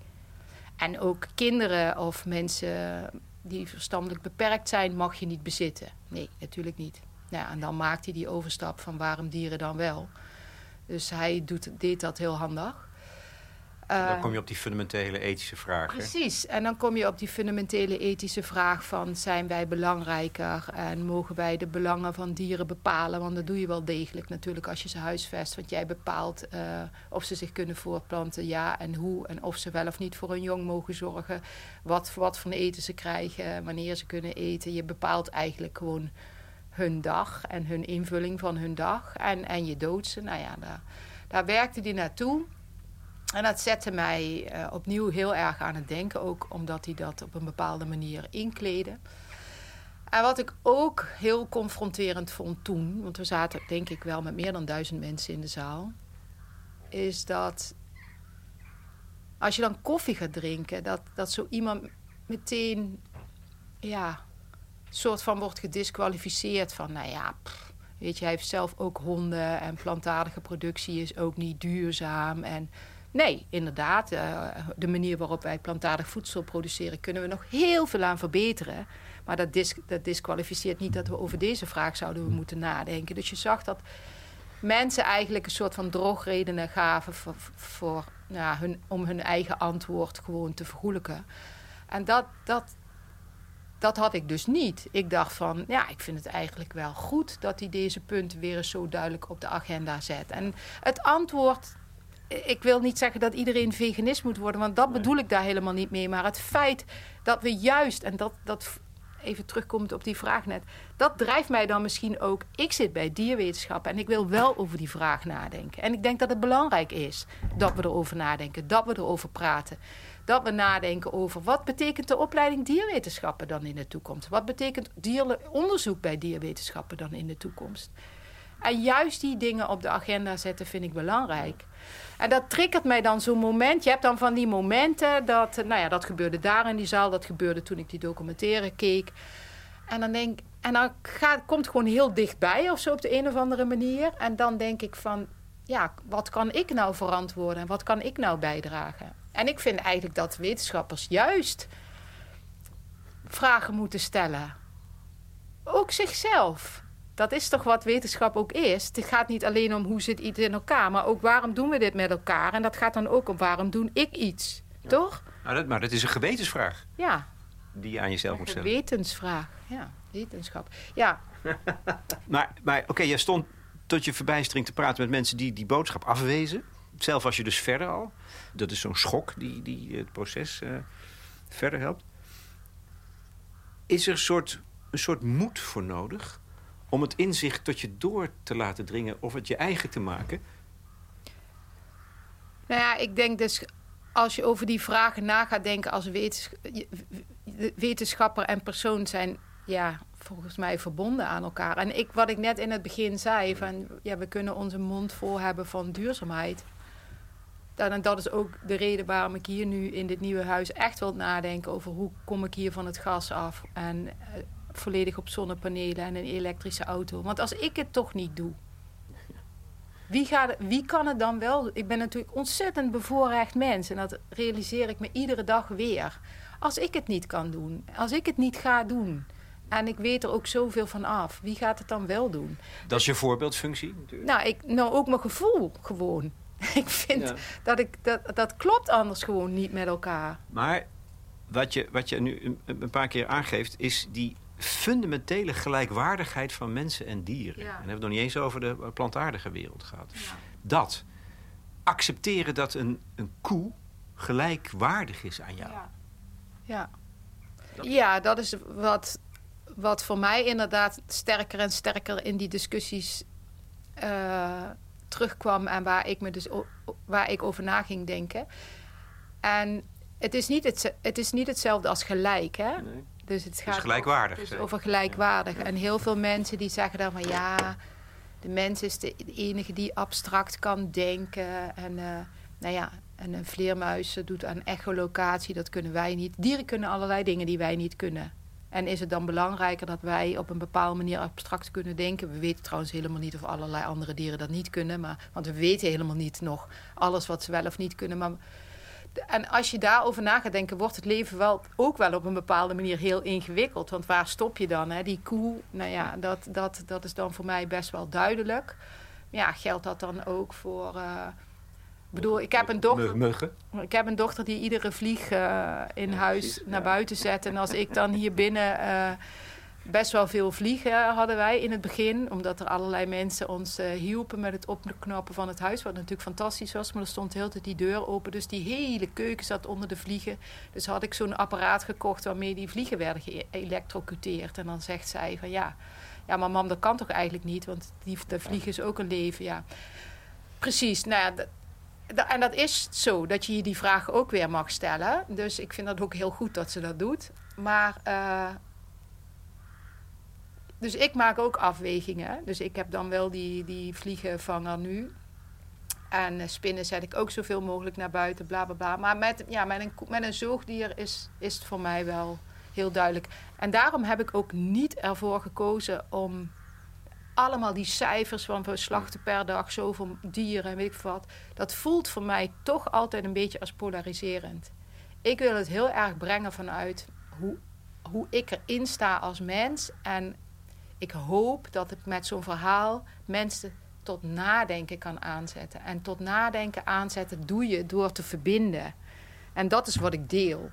En ook kinderen of mensen die verstandelijk beperkt zijn, mag je niet bezitten. Nee, natuurlijk niet. Nou, en dan maakt hij die overstap van waarom dieren dan wel. Dus hij doet, deed dat heel handig dan eh, kom je op die fundamentele ethische vraag. Precies. En dan kom je op die fundamentele ethische vraag van... zijn wij belangrijker en mogen wij de belangen van dieren bepalen? Want dat doe je wel degelijk natuurlijk als je ze huisvest. Want jij bepaalt uh, of ze zich kunnen voortplanten, ja en hoe. En of ze wel of niet voor hun jong mogen zorgen. Wat, wat voor eten ze krijgen, wanneer ze kunnen eten. Je bepaalt eigenlijk gewoon hun dag en hun invulling van hun dag. En, en je dood ze. Nou ja, daar, daar werkte die naartoe... En dat zette mij uh, opnieuw heel erg aan het denken, ook omdat hij dat op een bepaalde manier inkleedde. En wat ik ook heel confronterend vond toen, want we zaten denk ik wel met meer dan duizend mensen in de zaal, is dat als je dan koffie gaat drinken, dat, dat zo iemand meteen, ja, soort van wordt gedisqualificeerd van, nou ja, weet je, hij heeft zelf ook honden en plantaardige productie is ook niet duurzaam en Nee, inderdaad. Uh, de manier waarop wij plantaardig voedsel produceren... kunnen we nog heel veel aan verbeteren. Maar dat, dis dat disqualificeert niet dat we over deze vraag zouden moeten nadenken. Dus je zag dat mensen eigenlijk een soort van drogredenen gaven... voor, voor nou, hun, om hun eigen antwoord gewoon te vergoelijken. En dat, dat, dat had ik dus niet. Ik dacht van, ja, ik vind het eigenlijk wel goed... dat hij deze punten weer eens zo duidelijk op de agenda zet. En het antwoord ik wil niet zeggen dat iedereen veganist moet worden, want dat bedoel ik daar helemaal niet mee. Maar het feit dat we juist, en dat, dat even terugkomt op die vraag net, dat drijft mij dan misschien ook. Ik zit bij dierwetenschappen en ik wil wel over die vraag nadenken. En ik denk dat het belangrijk is dat we erover nadenken, dat we erover praten. Dat we nadenken over wat betekent de opleiding dierwetenschappen dan in de toekomst? Wat betekent onderzoek bij dierwetenschappen dan in de toekomst? En juist die dingen op de agenda zetten vind ik belangrijk. En dat triggert mij dan zo'n moment. Je hebt dan van die momenten dat, nou ja, dat gebeurde daar in die zaal, dat gebeurde toen ik die documentaire keek. En dan denk en dan gaat, komt gewoon heel dichtbij of zo op de een of andere manier. En dan denk ik van, ja, wat kan ik nou verantwoorden en wat kan ik nou bijdragen? En ik vind eigenlijk dat wetenschappers juist vragen moeten stellen. Ook zichzelf dat is toch wat wetenschap ook is. Het gaat niet alleen om hoe zit iets in elkaar, maar ook waarom doen we dit met elkaar. En dat gaat dan ook om waarom doe ik iets, toch? Maar dat, maar dat is een gewetensvraag. Ja. Die je aan jezelf moet stellen. Een wetensvraag, ja. Wetenschap. Ja. *laughs* maar maar oké, jij stond tot je verbijstering te praten met mensen die die boodschap afwezen. Zelf was je dus verder al. Dat is zo'n schok die, die het proces uh, verder helpt. Is er een soort, een soort moed voor nodig om het inzicht tot je door te laten dringen of het je eigen te maken? Nou ja, ik denk dus als je over die vragen na gaat denken als wetenschapper en persoon zijn ja, volgens mij verbonden aan elkaar. En ik, wat ik net in het begin zei, van ja, we kunnen onze mond vol hebben van duurzaamheid. En dat is ook de reden waarom ik hier nu in dit nieuwe huis echt wil nadenken over hoe kom ik hier van het gas af. En eh, volledig op zonnepanelen en een elektrische auto. Want als ik het toch niet doe, wie, gaat, wie kan het dan wel? Ik ben natuurlijk ontzettend bevoorrecht mens en dat realiseer ik me iedere dag weer. Als ik het niet kan doen, als ik het niet ga doen. En ik weet er ook zoveel van af. Wie gaat het dan wel doen? Dat is je voorbeeldfunctie natuurlijk. Nou, ik, nou ook mijn gevoel gewoon. *laughs* ik vind dat ik dat, dat klopt anders gewoon niet met elkaar. Maar wat je, wat je nu een paar keer aangeeft, is die fundamentele gelijkwaardigheid van mensen en dieren. En dan hebben we het nog niet eens over de plantaardige wereld gehad. Dat. Accepteren dat een, een koe gelijkwaardig is aan jou. Ja. Ja, dat is wat, wat voor mij inderdaad sterker en sterker in die discussies uh, terugkwam en waar ik, me dus, waar ik over na ging denken. En het is niet, het, het is niet hetzelfde als gelijk, hè? Nee. Dus het gaat gelijkwaardig. Over, dus over gelijkwaardig. En heel veel mensen die zeggen dan van ja, de mens is de, enige die abstract kan denken. En uh, nou ja, en een vleermuis doet aan echolocatie, dat kunnen wij niet. Dieren kunnen allerlei dingen die wij niet kunnen. En is het dan belangrijker dat wij op een bepaalde manier abstract kunnen denken? We weten trouwens helemaal niet of allerlei andere dieren dat niet kunnen. Maar, want we weten helemaal niet nog alles wat ze wel of niet kunnen. Maar, en als je daarover na gaat denken, wordt het leven wel, ook wel op een bepaalde manier heel ingewikkeld. Want waar stop je dan? Hè? Die koe, nou ja, dat, dat, dat is dan voor mij best wel duidelijk. Ja, geldt dat dan ook voor... Uh, bedoel, ik heb een dochter. Muggen. Ik heb een dochter die iedere vlieg uh, in huis naar buiten zet. En als ik dan hier binnen. Uh, best wel veel vliegen hadden wij in het begin. Omdat er allerlei mensen ons uh, hielpen met het opknappen van het huis. Wat natuurlijk fantastisch was. Maar er stond heel tijd die deur open. Dus die hele keuken zat onder de vliegen. Dus had ik zo'n apparaat gekocht waarmee die vliegen werden geëlectrocuteerd. En dan zegt zij van ja. Ja, maar mam, dat kan toch eigenlijk niet? Want die, de vliegen is ook een leven, ja. Precies, nou ja, en dat is zo, dat je je die vraag ook weer mag stellen. Dus ik vind dat ook heel goed dat ze dat doet. Maar, uh, dus ik maak ook afwegingen. Dus ik heb dan wel die, die vliegenvanger nu. En uh, spinnen zet ik ook zoveel mogelijk naar buiten, bla bla bla. Maar met, ja, met, een, met een zoogdier is, is het voor mij wel heel duidelijk. En daarom heb ik ook niet ervoor gekozen om allemaal die cijfers van we slachten per dag zoveel dieren en weet ik wat. Dat voelt voor mij toch altijd een beetje als polariserend. Ik wil het heel erg brengen vanuit hoe, hoe ik erin sta als mens. En ik hoop dat ik met zo'n verhaal mensen tot nadenken kan aanzetten. En tot nadenken aanzetten doe je door te verbinden. En dat is wat ik deel.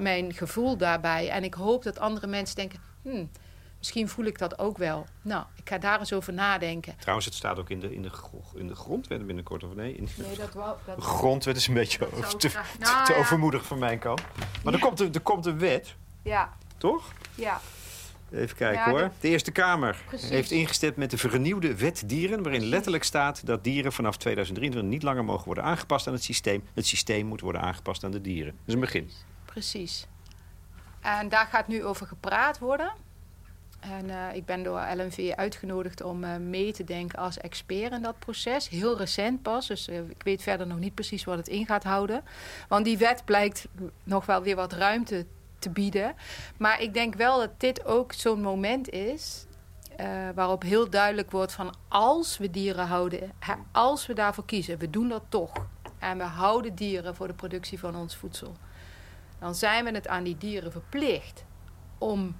Mijn gevoel daarbij. En ik hoop dat andere mensen denken... Hmm, Misschien voel ik dat ook wel. Nou, ik ga daar eens over nadenken. Trouwens, het staat ook in de, in de, in de grondwet binnenkort, of nee? In nee, dat wel. Dat grondwet is een beetje over, te, nou, te, overmoedig van mijn kant. Maar er, komt een, er komt een wet. Ja. Toch? Ja. Even kijken hoor. De... Eerste Kamer heeft ingestemd met de vernieuwde wet dieren... waarin letterlijk staat dat dieren vanaf 2023 niet langer mogen worden aangepast aan het systeem. Het systeem moet worden aangepast aan de dieren. Dat is een begin. Precies. En daar gaat nu over gepraat worden. En uh, ik ben door LNV uitgenodigd om uh, mee te denken als expert in dat proces. Heel recent pas, dus uh, ik weet verder nog niet precies wat het in gaat houden. Want die wet blijkt nog wel weer wat ruimte te bieden. Maar ik denk wel dat dit ook zo'n moment is waarop heel duidelijk wordt van als we dieren houden, als we daarvoor kiezen, we doen dat toch. En we houden dieren voor de productie van ons voedsel. Dan zijn we het aan die dieren verplicht om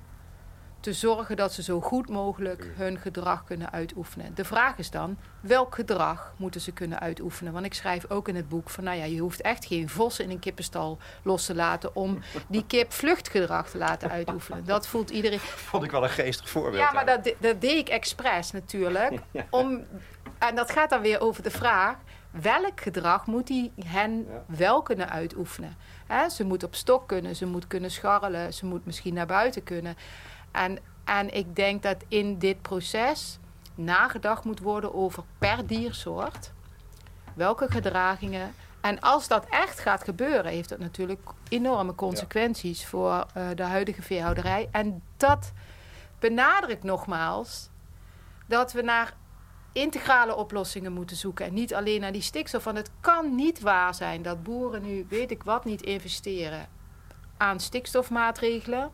te zorgen dat ze zo goed mogelijk hun gedrag kunnen uitoefenen. De vraag is dan, welk gedrag moeten ze kunnen uitoefenen? Want ik schrijf ook in het boek van, nou ja, je hoeft echt geen vos in een kippenstal los te laten om die kip vluchtgedrag te laten uitoefenen. Dat voelt iedereen. Vond ik wel een geestig voorbeeld. Ja, maar dat, dat deed ik expres natuurlijk. *laughs* Om, en dat gaat dan weer over de vraag, welk gedrag moet hij hen wel kunnen uitoefenen? ze moet op stok kunnen, ze moet kunnen scharrelen, ze moet misschien naar buiten kunnen. En, en ik denk dat in dit proces nagedacht moet worden over per diersoort welke gedragingen. En als dat echt gaat gebeuren, heeft dat natuurlijk enorme consequenties voor uh, de huidige veehouderij. En dat benadrukt nogmaals dat we naar integrale oplossingen moeten zoeken. En niet alleen naar die stikstof. Want het kan niet waar zijn dat boeren nu, weet ik wat, niet investeren aan stikstofmaatregelen.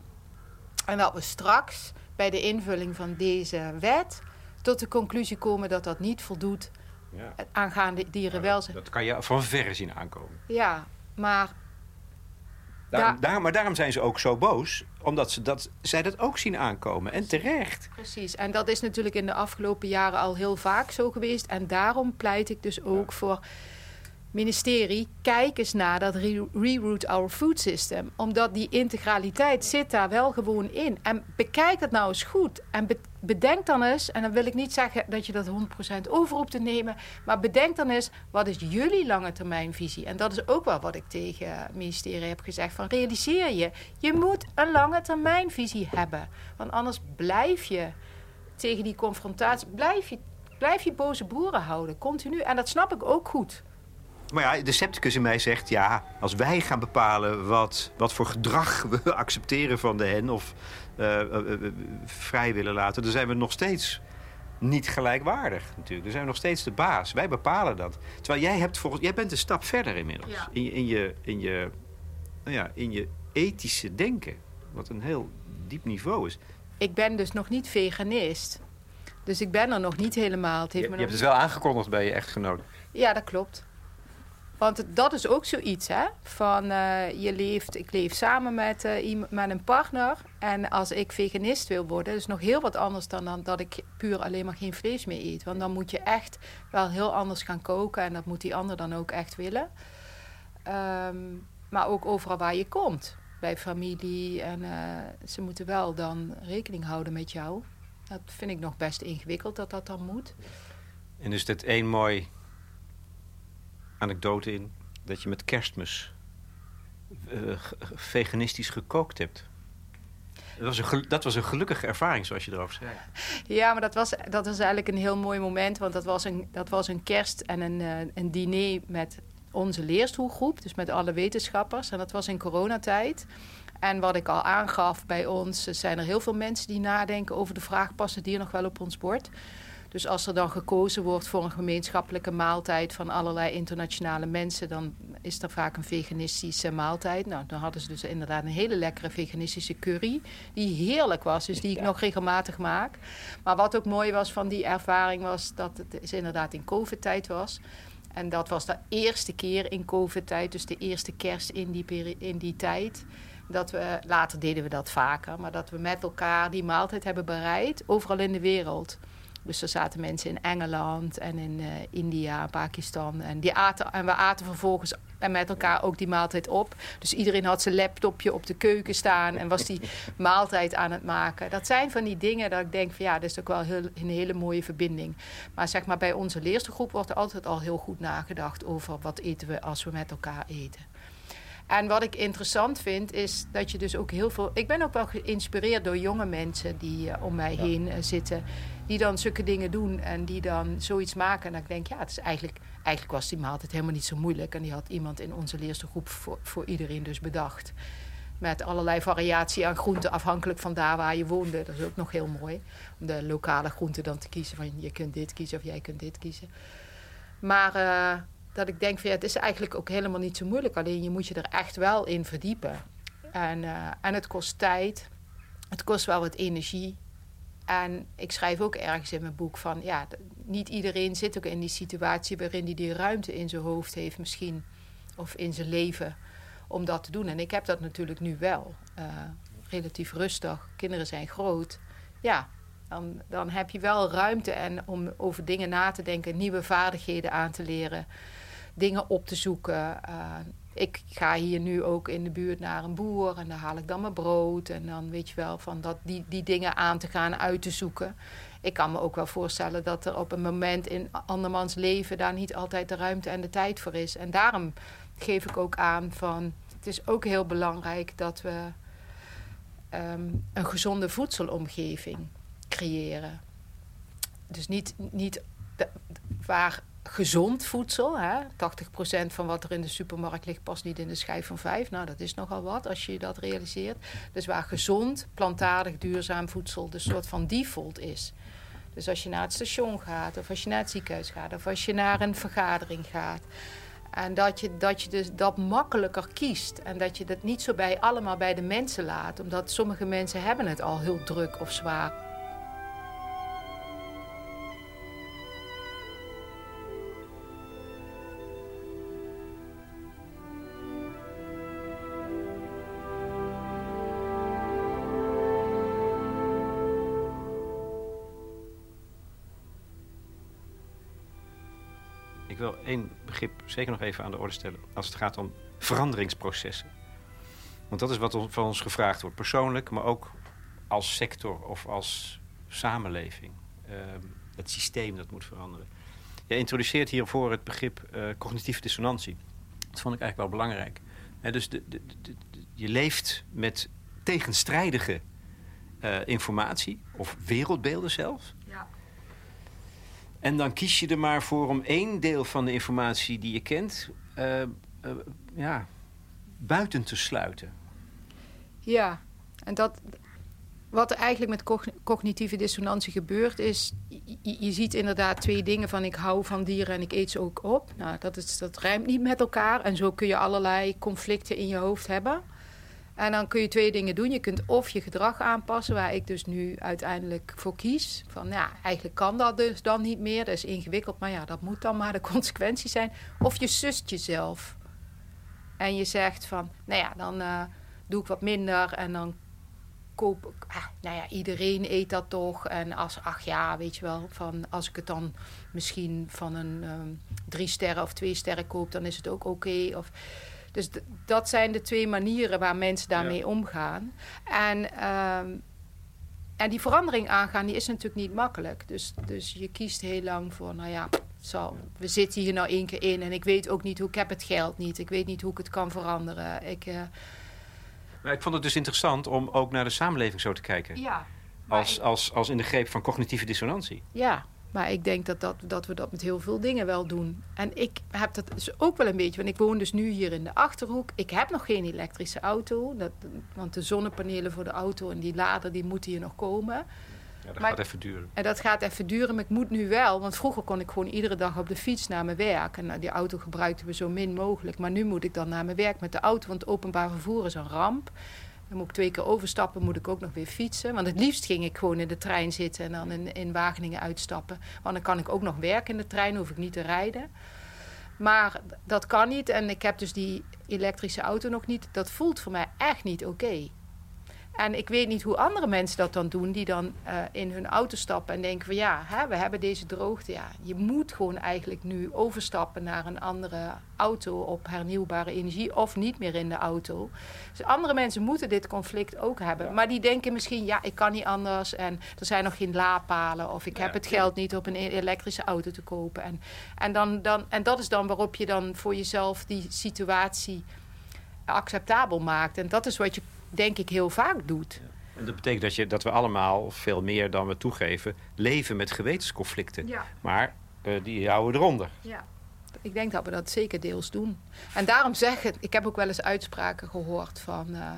En dat we straks bij de invulling van deze wet tot de conclusie komen dat dat niet voldoet ja. aangaande dierenwelzijn. dat kan je van verre zien aankomen. Ja, maar... Daarom, maar daarom zijn ze ook zo boos, omdat ze dat, zij dat ook zien aankomen. En terecht. Precies, en dat is natuurlijk in de afgelopen jaren al heel vaak zo geweest. En daarom pleit ik dus ook voor ministerie, kijk eens naar dat reroute our food system. Omdat die integraliteit zit daar wel gewoon in. En bekijk het nou eens goed. En bedenk dan eens, en dan wil ik niet zeggen dat je dat 100% over te nemen, maar bedenk dan eens, wat is jullie lange termijnvisie? En dat is ook wel wat ik tegen het ministerie heb gezegd, van realiseer je, je moet een lange termijnvisie hebben. Want anders blijf je tegen die confrontatie, blijf je, blijf je boze boeren houden, continu. En dat snap ik ook goed. Maar ja, de scepticus in mij zegt, ja, als wij gaan bepalen wat, wat voor gedrag we *laughs* accepteren van de hen of uh, uh, vrij willen laten, dan zijn we nog steeds niet gelijkwaardig natuurlijk. Dan zijn we nog steeds de baas. Wij bepalen dat. Terwijl jij, hebt volgens, jij bent een stap verder inmiddels. In, je, in, je, in, je, nou ja, in je ethische denken. Wat een heel diep niveau is. Ik ben dus nog niet veganist. Dus ik ben er nog niet helemaal. Het heeft je, me je hebt het wel aangekondigd bij je echtgenoot. Ja, dat klopt. Want dat is ook zoiets, hè? Van uh, je leeft, ik leef samen met, uh, met een partner. En als ik veganist wil worden, is nog heel wat anders dan, dan dat ik puur alleen maar geen vlees meer eet. Want dan moet je echt wel heel anders gaan koken. En dat moet die ander dan ook echt willen. Um, maar ook overal waar je komt. Bij familie. En uh, ze moeten wel dan rekening houden met jou. Dat vind ik nog best ingewikkeld dat dat dan moet. En is dit één mooi anekdote in dat je met kerstmis uh, veganistisch gekookt hebt. Dat was, een, dat was een gelukkige ervaring, zoals je erover zei. Ja, maar dat was, dat was eigenlijk een heel mooi moment. Want dat was een, dat was een kerst en een, uh, een diner met onze leerstoelgroep. Dus met alle wetenschappers. En dat was in coronatijd. En wat ik al aangaf bij ons, zijn er heel veel mensen die nadenken over de vraag: past het hier nog wel op ons bord? Dus als er dan gekozen wordt voor een gemeenschappelijke maaltijd van allerlei internationale mensen, dan is er vaak een veganistische maaltijd. Nou, dan hadden ze dus inderdaad een hele lekkere veganistische curry, die heerlijk was, dus die ik nog regelmatig maak. Maar wat ook mooi was van die ervaring was dat het inderdaad in COVID-tijd was. En dat was de eerste keer in COVID-tijd, dus de eerste kerst in die, in die tijd. Dat we, later deden we dat vaker, maar dat we met elkaar die maaltijd hebben bereid, overal in de wereld. Dus er zaten mensen in Engeland en in uh, India, Pakistan. En, die aten, en we aten vervolgens en met elkaar ook die maaltijd op. Dus iedereen had zijn laptopje op de keuken staan en was die *laughs* maaltijd aan het maken. Dat zijn van die dingen dat ik denk van ja, dat is ook wel heel, een hele mooie verbinding. Maar zeg maar bij onze leerstergroep wordt er altijd al heel goed nagedacht over wat eten we als we met elkaar eten. En wat ik interessant vind, is dat je dus ook heel veel. Ik ben ook wel geïnspireerd door jonge mensen die uh, om mij heen uh, zitten. Die dan zulke dingen doen en die dan zoiets maken. En dan denk ik, ja, het is eigenlijk, eigenlijk was die maaltijd helemaal niet zo moeilijk. En die had iemand in onze leerste groep voor, voor iedereen dus bedacht. Met allerlei variatie aan groenten, afhankelijk van daar waar je woonde. Dat is ook nog heel mooi. Om de lokale groenten dan te kiezen. Van je kunt dit kiezen of jij kunt dit kiezen. Maar. Uh, dat ik denk van ja, het is eigenlijk ook helemaal niet zo moeilijk. Alleen je moet je er echt wel in verdiepen. En, uh, en het kost tijd. Het kost wel wat energie. En ik schrijf ook ergens in mijn boek van ja, niet iedereen zit ook in die situatie waarin hij die ruimte in zijn hoofd heeft misschien. Of in zijn leven om dat te doen. En ik heb dat natuurlijk nu wel. Uh, relatief rustig. Kinderen zijn groot. Ja, dan, dan heb je wel ruimte en om over dingen na te denken, nieuwe vaardigheden aan te leren dingen op te zoeken. Uh, ik ga hier nu ook in de buurt naar een boer en daar haal ik dan mijn brood. En dan weet je wel, van dat, die, die dingen aan te gaan, uit te zoeken. Ik kan me ook wel voorstellen dat er op een moment in andermans leven daar niet altijd de ruimte en de tijd voor is. En daarom geef ik ook aan van het is ook heel belangrijk dat we um, een gezonde voedselomgeving creëren. Dus niet, niet waar gezond voedsel. Hè? 80% van wat er in de supermarkt ligt past niet in de schijf van vijf. Nou, dat is nogal wat als je dat realiseert. Dus waar gezond, plantaardig, duurzaam voedsel de soort van default is. Dus als je naar het station gaat, of als je naar het ziekenhuis gaat, of als je naar een vergadering gaat. En dat je, dat je dus dat makkelijker kiest. En dat je dat niet zo bij allemaal bij de mensen laat. Omdat sommige mensen hebben het al heel druk of zwaar. Wil één begrip zeker nog even aan de orde stellen. Als het gaat om veranderingsprocessen. Want dat is wat van ons gevraagd wordt, persoonlijk, maar ook als sector of als samenleving. Ehm, het systeem dat moet veranderen. Je introduceert hiervoor het begrip uh, cognitieve dissonantie. Dat vond ik eigenlijk wel belangrijk. dus de, je leeft met tegenstrijdige uh, informatie, of wereldbeelden zelfs. En dan kies je er maar voor om één deel van de informatie die je kent... Uh, ja, buiten te sluiten. Ja, en dat, wat er eigenlijk met cognitieve dissonantie gebeurt is... Je, je, ziet inderdaad twee dingen van ik hou van dieren en ik eet ze ook op. Nou, dat, is, dat rijmt niet met elkaar en zo kun je allerlei conflicten in je hoofd hebben. En dan kun je twee dingen doen. Je kunt of je gedrag aanpassen, waar ik dus nu uiteindelijk voor kies. Van ja, eigenlijk kan dat dus dan niet meer. Dat is ingewikkeld, maar ja, dat moet dan maar de *laughs* consequentie zijn. Of je sust jezelf. En je zegt van, nou ja, dan uh, doe ik wat minder en dan koop ik, ah, nou ja, iedereen eet dat toch. En als, ach ja, weet je wel, van als ik het dan misschien van een um, drie sterren of twee sterren koop, dan is het ook oké. Of dus dat zijn de twee manieren waar mensen daarmee omgaan. En, ehm, en die verandering aangaan, die is natuurlijk niet makkelijk. Dus, dus je kiest heel lang voor, nou ja, zo, we zitten hier nou één keer in en ik weet ook niet hoe, ik heb het geld niet. Ik weet niet hoe ik het kan veranderen. Ik, uh... maar ik vond het dus interessant om ook naar de samenleving zo te kijken. Ja. Als, als, als in de greep van cognitieve dissonantie. Ja, maar ik denk dat, dat, dat we dat met heel veel dingen wel doen. En ik heb dat dus ook wel een beetje. Want ik woon dus nu hier in de Achterhoek. Ik heb nog geen elektrische auto. Dat, want de zonnepanelen voor de auto en die lader die moeten hier nog komen. Ja, dat gaat even duren. En dat gaat even duren, maar ik moet nu wel. Want vroeger kon ik gewoon iedere dag op de fiets naar mijn werk. En nou, die auto gebruikten we zo min mogelijk. Maar nu moet ik dan naar mijn werk met de auto. Want openbaar vervoer is een ramp. Dan moet ik twee keer overstappen, moet ik ook nog weer fietsen. Want het liefst ging ik gewoon in de trein zitten en dan in, in Wageningen uitstappen. Want dan kan ik ook nog werken in de trein, hoef ik niet te rijden. Maar dat kan niet en ik heb dus die elektrische auto nog niet. Dat voelt voor mij echt niet oké. En ik weet niet hoe andere mensen dat dan doen, die dan uh, in hun auto stappen en denken van ja, hè, we hebben deze droogte. Ja, je moet gewoon eigenlijk nu overstappen naar een andere auto op hernieuwbare energie of niet meer in de auto. Dus andere mensen moeten dit conflict ook hebben. Maar die denken misschien, ja, ik kan niet anders en er zijn nog geen laadpalen of ik heb het geld niet op een e-, elektrische auto te kopen. En, en, dan, dan, en dat is dan waarop je dan voor jezelf die situatie acceptabel maakt. En dat is wat je denk ik heel vaak doet. En dat betekent dat, je, dat we allemaal, veel meer dan we toegeven, leven met gewetensconflicten. Ja. Maar uh, die houden eronder. Ja. Ik denk dat we dat zeker deels doen. En daarom zeg ik, ik heb ook wel eens uitspraken gehoord van... Uh,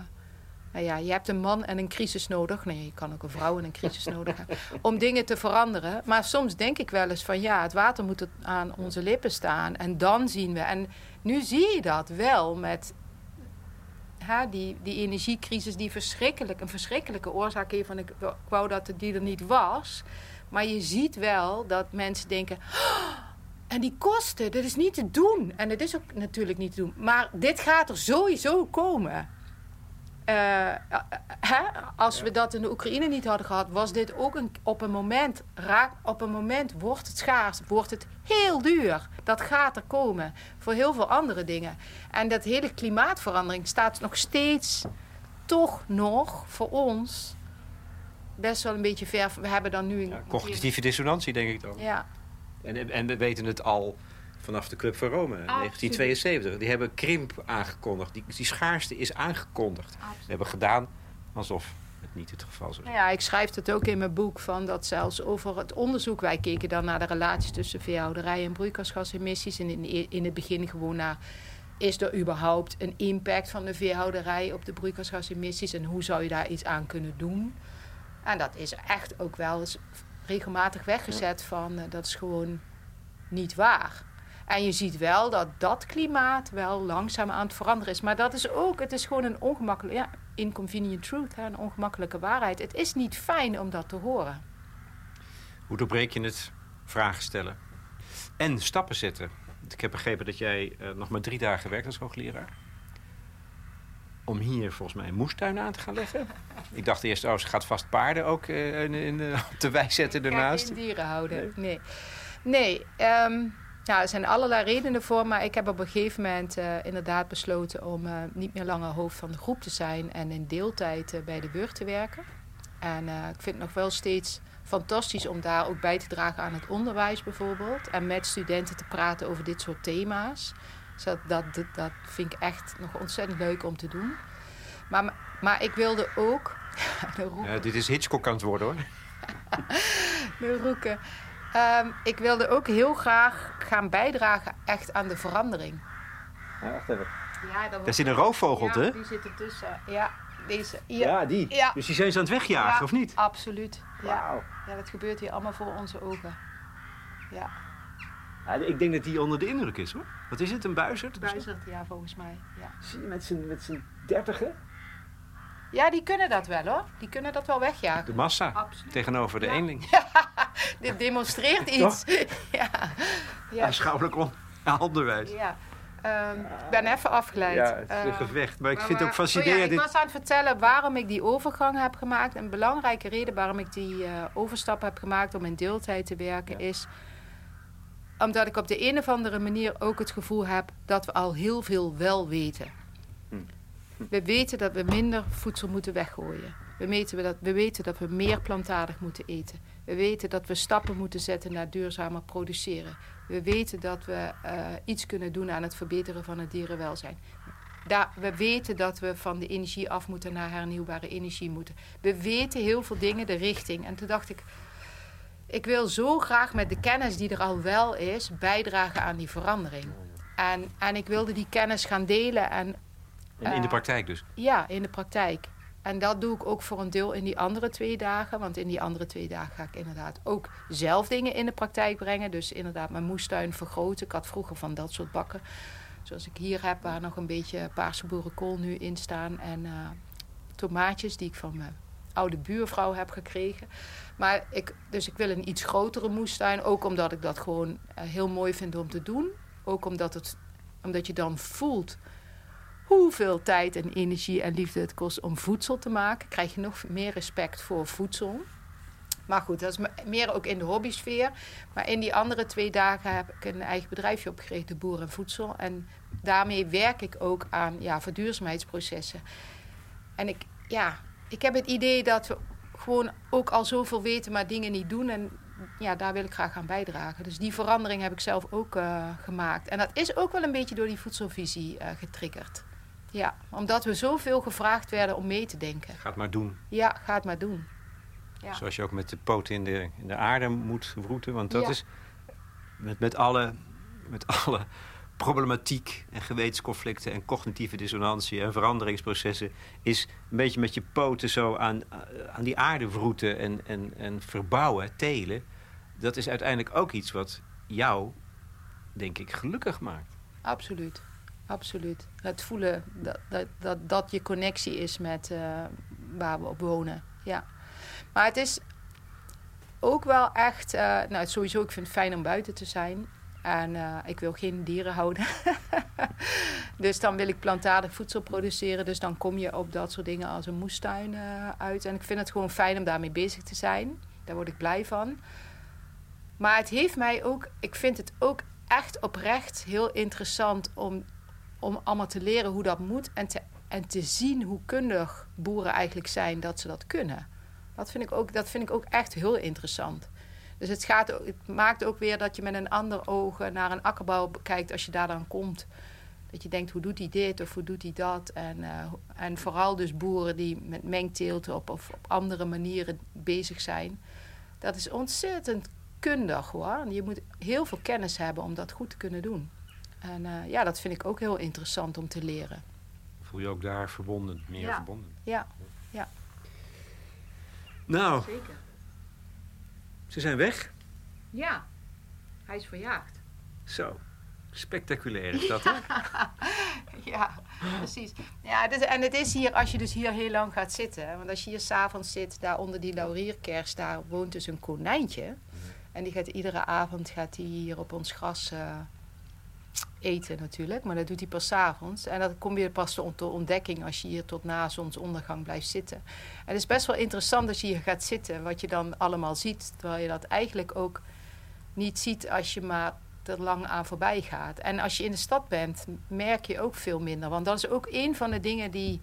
nou ja, je hebt een man en een crisis nodig. Nee, je kan ook een vrouw en een crisis *laughs* nodig hebben. Om dingen te veranderen. Maar soms denk ik wel eens van ja, het water moet aan onze lippen staan. En dan zien we. En nu zie je dat wel met die, die energiecrisis die verschrikkelijk, een verschrikkelijke oorzaak. Van ik wou dat die er niet was. Maar je ziet wel dat mensen denken. Oh, en die kosten, dat is niet te doen. En het is ook natuurlijk niet te doen. Maar dit gaat er sowieso komen. Uh, hè? Als we dat in de Oekraïne niet hadden gehad, was dit ook een, op een moment raak, op een moment wordt het schaars, wordt het heel duur. Dat gaat er komen voor heel veel andere dingen. En dat hele klimaatverandering staat nog steeds toch nog voor ons best wel een beetje ver. We hebben dan nu een ja, cognitieve dissonantie, denk ik dan. Ja. En, en we weten het al vanaf de Club van Rome, 1972. Die hebben krimp aangekondigd. Die, die schaarste is aangekondigd. We hebben gedaan alsof het niet het geval is. Nou ja, ik schrijf het ook in mijn boek van dat zelfs over het onderzoek. Wij keken dan naar de relaties tussen veehouderij en broeikasgasemissies. En in, in het begin gewoon naar is er überhaupt een impact van de veehouderij op de broeikasgasemissies en hoe zou je daar iets aan kunnen doen? En dat is echt ook wel eens regelmatig weggezet van uh, dat is gewoon niet waar. En je ziet wel dat dat klimaat wel langzaam aan het veranderen is. Maar dat is ook, het is gewoon een ongemakkelijke, ja, inconvenient truth, hè, een ongemakkelijke waarheid. Het is niet fijn om dat te horen. Hoe doorbreek je het? Vragen stellen. En stappen zetten. Ik heb begrepen dat jij uh, nog maar drie dagen werkt als hoogleraar. Om hier volgens mij een moestuin aan te gaan leggen. *laughs* Ik dacht eerst, oh, ze gaat vast paarden ook uh, in, in, op de wei zetten daarnaast. Geen dieren houden, nee. Nee, um, ja, er zijn allerlei redenen voor, maar ik heb op een gegeven moment uh, inderdaad besloten om uh, niet meer langer hoofd van de groep te zijn en in deeltijd uh, bij de burg te werken. En ik vind het nog wel steeds fantastisch om daar ook bij te dragen aan het onderwijs bijvoorbeeld. En met studenten te praten over dit soort thema's. Dus dat, dat, dat vind ik echt nog ontzettend leuk om te doen. Maar, maar ik wilde ook... *laughs* Ja, dit is Hitchcock aan het worden hoor. *laughs* de roeken. Ehm, ik wilde ook heel graag gaan bijdragen echt aan de verandering. Ja, wacht even. Ja, dat Daar zit een roofvogel, ja, die zit ertussen. Ja, deze. Hier. Ja, die. Ja. Dus die zijn ze aan het wegjagen, of niet? absoluut. Ja. ja, dat gebeurt hier allemaal voor onze ogen. Ja. ja. Ik denk dat die onder de indruk is, hoor. Wat is het, een buizerd? Buizerd, ja, volgens mij. Ja. Zie je met zijn, met zijn dertigen? Ja, die kunnen dat wel hoor. Die kunnen dat wel wegjagen. De massa Absoluut. tegenover de ja. eenling. *laughs* dit demonstreert iets. *laughs* ja. ja. Aanschouwelijk onderwijs. Ja. Um, ik ben even afgeleid. Ja, het is een uh, gevecht. Maar ik vind het ook fascinerend. Oh ja, ik was aan het vertellen waarom ik die overgang heb gemaakt. Een belangrijke reden waarom ik die uh, overstap heb gemaakt om in deeltijd te werken ja. is omdat ik op de een of andere manier ook het gevoel heb dat we al heel veel wel weten. We weten dat we minder voedsel moeten weggooien. We weten dat, we weten dat we meer plantaardig moeten eten. We weten dat we stappen moeten zetten naar duurzamer produceren. We weten dat we uh, iets kunnen doen aan het verbeteren van het dierenwelzijn. Daar, we weten dat we van de energie af moeten naar hernieuwbare energie moeten. We weten heel veel dingen, de richting. En toen dacht ik, ik wil zo graag met de kennis die er al wel is, bijdragen aan die verandering. En, en ik wilde die kennis gaan delen. En, in, in de praktijk dus? Ja, in de praktijk. En dat doe ik ook voor een deel in die andere twee dagen. Want in die andere twee dagen ga ik inderdaad ook zelf dingen in de praktijk brengen. Dus inderdaad mijn moestuin vergroten. Ik had vroeger van dat soort bakken. Zoals ik hier heb, waar nog een beetje paarse boerenkool nu in staan. En uh, tomaatjes die ik van mijn oude buurvrouw heb gekregen. Maar ik, dus ik wil een iets grotere moestuin. Ook omdat ik dat gewoon uh, heel mooi vind om te doen. Ook omdat, het, omdat je dan voelt hoeveel tijd en energie en liefde het kost om voedsel te maken, krijg je nog meer respect voor voedsel. Maar goed, dat is meer ook in de hobbysfeer. Maar in die andere twee dagen heb ik een eigen bedrijfje opgericht, de Boer en Voedsel. En daarmee werk ik ook aan ja, verduurzaamheidsprocessen. En ik, ja, ik heb het idee dat we gewoon ook al zoveel weten, maar dingen niet doen. En ja, daar wil ik graag aan bijdragen. Dus die verandering heb ik zelf ook uh, gemaakt. En dat is ook wel een beetje door die voedselvisie uh, getriggerd. Ja, omdat we zoveel gevraagd werden om mee te denken. Ga het maar doen. Ja, ga het maar doen. Ja. Zoals je ook met de poten in de, in de aarde moet wroeten. Want dat is met, met, alle, met alle problematiek en gewetensconflicten en cognitieve dissonantie en veranderingsprocessen... is een beetje met je poten zo aan, aan die aarde wroeten en, en, en verbouwen, telen. Dat is uiteindelijk ook iets wat jou, denk ik, gelukkig maakt. Absoluut absoluut. Het voelen dat dat, dat, dat je connectie is met uh, waar we op wonen. Ja. Maar het is ook wel echt... Uh, nou, sowieso, ik vind het fijn om buiten te zijn. En uh, ik wil geen dieren houden. *laughs* dus dan wil ik plantaardig voedsel produceren. Dus dan kom je op dat soort dingen als een moestuin uit. En ik vind het gewoon fijn om daarmee bezig te zijn. Daar word ik blij van. Maar het heeft mij ook... Ik vind het ook echt oprecht heel interessant om om allemaal te leren hoe dat moet en te, en te zien hoe kundig boeren eigenlijk zijn dat ze dat kunnen. Dat vind ik ook, dat vind ik ook echt heel interessant. Dus het, gaat, het maakt ook weer dat je met een ander oog naar een akkerbouw kijkt als je daar dan komt. Dat je denkt, hoe doet hij dit of hoe doet hij dat? En, uh, en vooral dus boeren die met mengteelt op, of op andere manieren bezig zijn. Dat is ontzettend kundig hoor. Je moet heel veel kennis hebben om dat goed te kunnen doen. En uh, ja, dat vind ik ook heel interessant om te leren. Voel je ook daar verbonden, meer ja. verbonden? Ja, ja. Nou, Zeker. ze zijn weg. Ja, hij is verjaagd. Zo, spectaculair is dat, hè? *laughs* ja, precies. Ja, en het is hier, als je dus hier heel lang gaat zitten... want als je hier s'avonds zit, daar onder die laurierkers... daar woont dus een konijntje. En die gaat iedere avond gaat die hier op ons gras... Uh, eten natuurlijk, maar dat doet hij pas avonds. En dat komt weer pas tot ontdekking als je hier tot na zonsondergang blijft zitten. En het is best wel interessant als je hier gaat zitten, wat je dan allemaal ziet, terwijl je dat eigenlijk ook niet ziet als je maar er lang aan voorbij gaat. En als je in de stad bent, merk je ook veel minder. Want dat is ook een van de dingen die,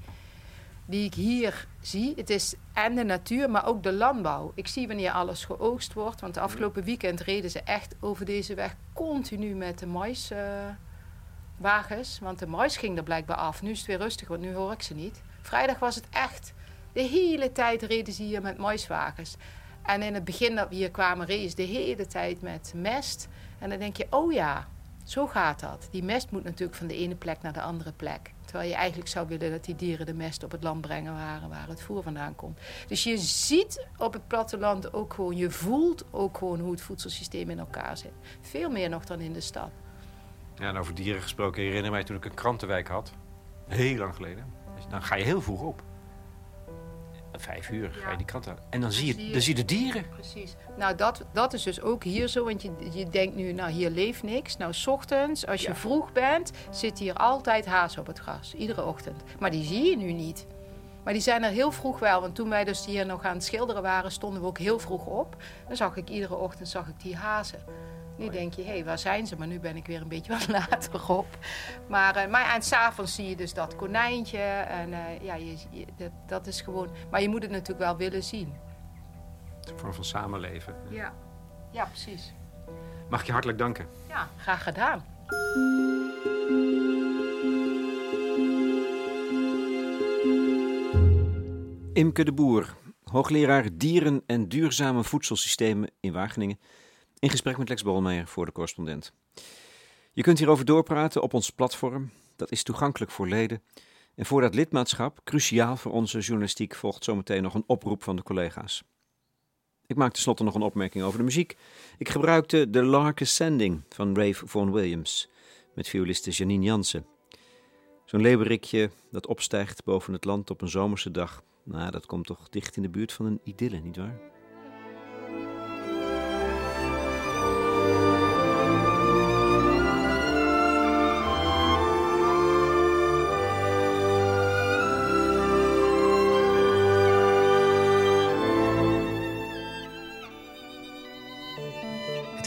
die ik hier zie. Het is en de natuur, maar ook de landbouw. Ik zie wanneer alles geoogst wordt. Want de afgelopen weekend reden ze echt over deze weg continu met de maiswagens. want de mais ging er blijkbaar af. Nu is het weer rustig, want nu hoor ik ze niet. Vrijdag was het echt. De hele tijd reden ze hier met maiswagens. En in het begin dat we hier kwamen, reden ze de hele tijd met mest. En dan denk je, oh ja, zo gaat dat. Die mest moet natuurlijk van de ene plek naar de andere plek. Terwijl je eigenlijk zou willen dat die dieren de mest op het land brengen waar, waar het voer vandaan komt. Dus je ziet op het platteland ook gewoon, je voelt ook gewoon hoe het voedselsysteem in elkaar zit. Veel meer nog dan in de stad. Ja, en over dieren gesproken, herinner je mij toen ik een krantenwijk had. Heel lang geleden. Dan ga je heel vroeg op vijf uur ga je die kant aan. En dan zie, je, dan zie je de dieren. Precies. Nou, dat, dat is dus ook hier zo. Want je, je denkt nu, nou, hier leeft niks. Nou, s ochtends, als je vroeg bent, zit hier altijd haas op het gras. Iedere ochtend. Maar die zie je nu niet. Maar die zijn er heel vroeg wel. Want toen wij dus hier nog aan het schilderen waren, stonden we ook heel vroeg op. Dan zag ik iedere ochtend zag ik die hazen. Nu denk je, hé, hey, waar zijn ze? Maar nu ben ik weer een beetje wat *laughs* later op. Maar, uh, maar en s'avonds zie je dus dat konijntje. En uh, ja, je, dat, dat, is gewoon... Maar je moet het natuurlijk wel willen zien. Het is een vorm van samenleven. Ja, ja precies. Mag ik je hartelijk danken? Ja, graag gedaan. Imke de Boer, hoogleraar dieren en duurzame voedselsystemen in Wageningen in gesprek met Lex Bolmeijer voor de correspondent. Je kunt hierover doorpraten op ons platform. Dat is toegankelijk voor leden. En voor dat lidmaatschap, cruciaal voor onze journalistiek, volgt zometeen nog een oproep van de collega's. Ik maak tenslotte nog een opmerking over de muziek. Ik gebruikte The Lark Ascending van Rave Vaughan Williams met violiste Janine Jansen. Zo'n leeuwerikje dat opstijgt boven het land op een zomerse dag. Nou, dat komt toch dicht in de buurt van een idylle, nietwaar?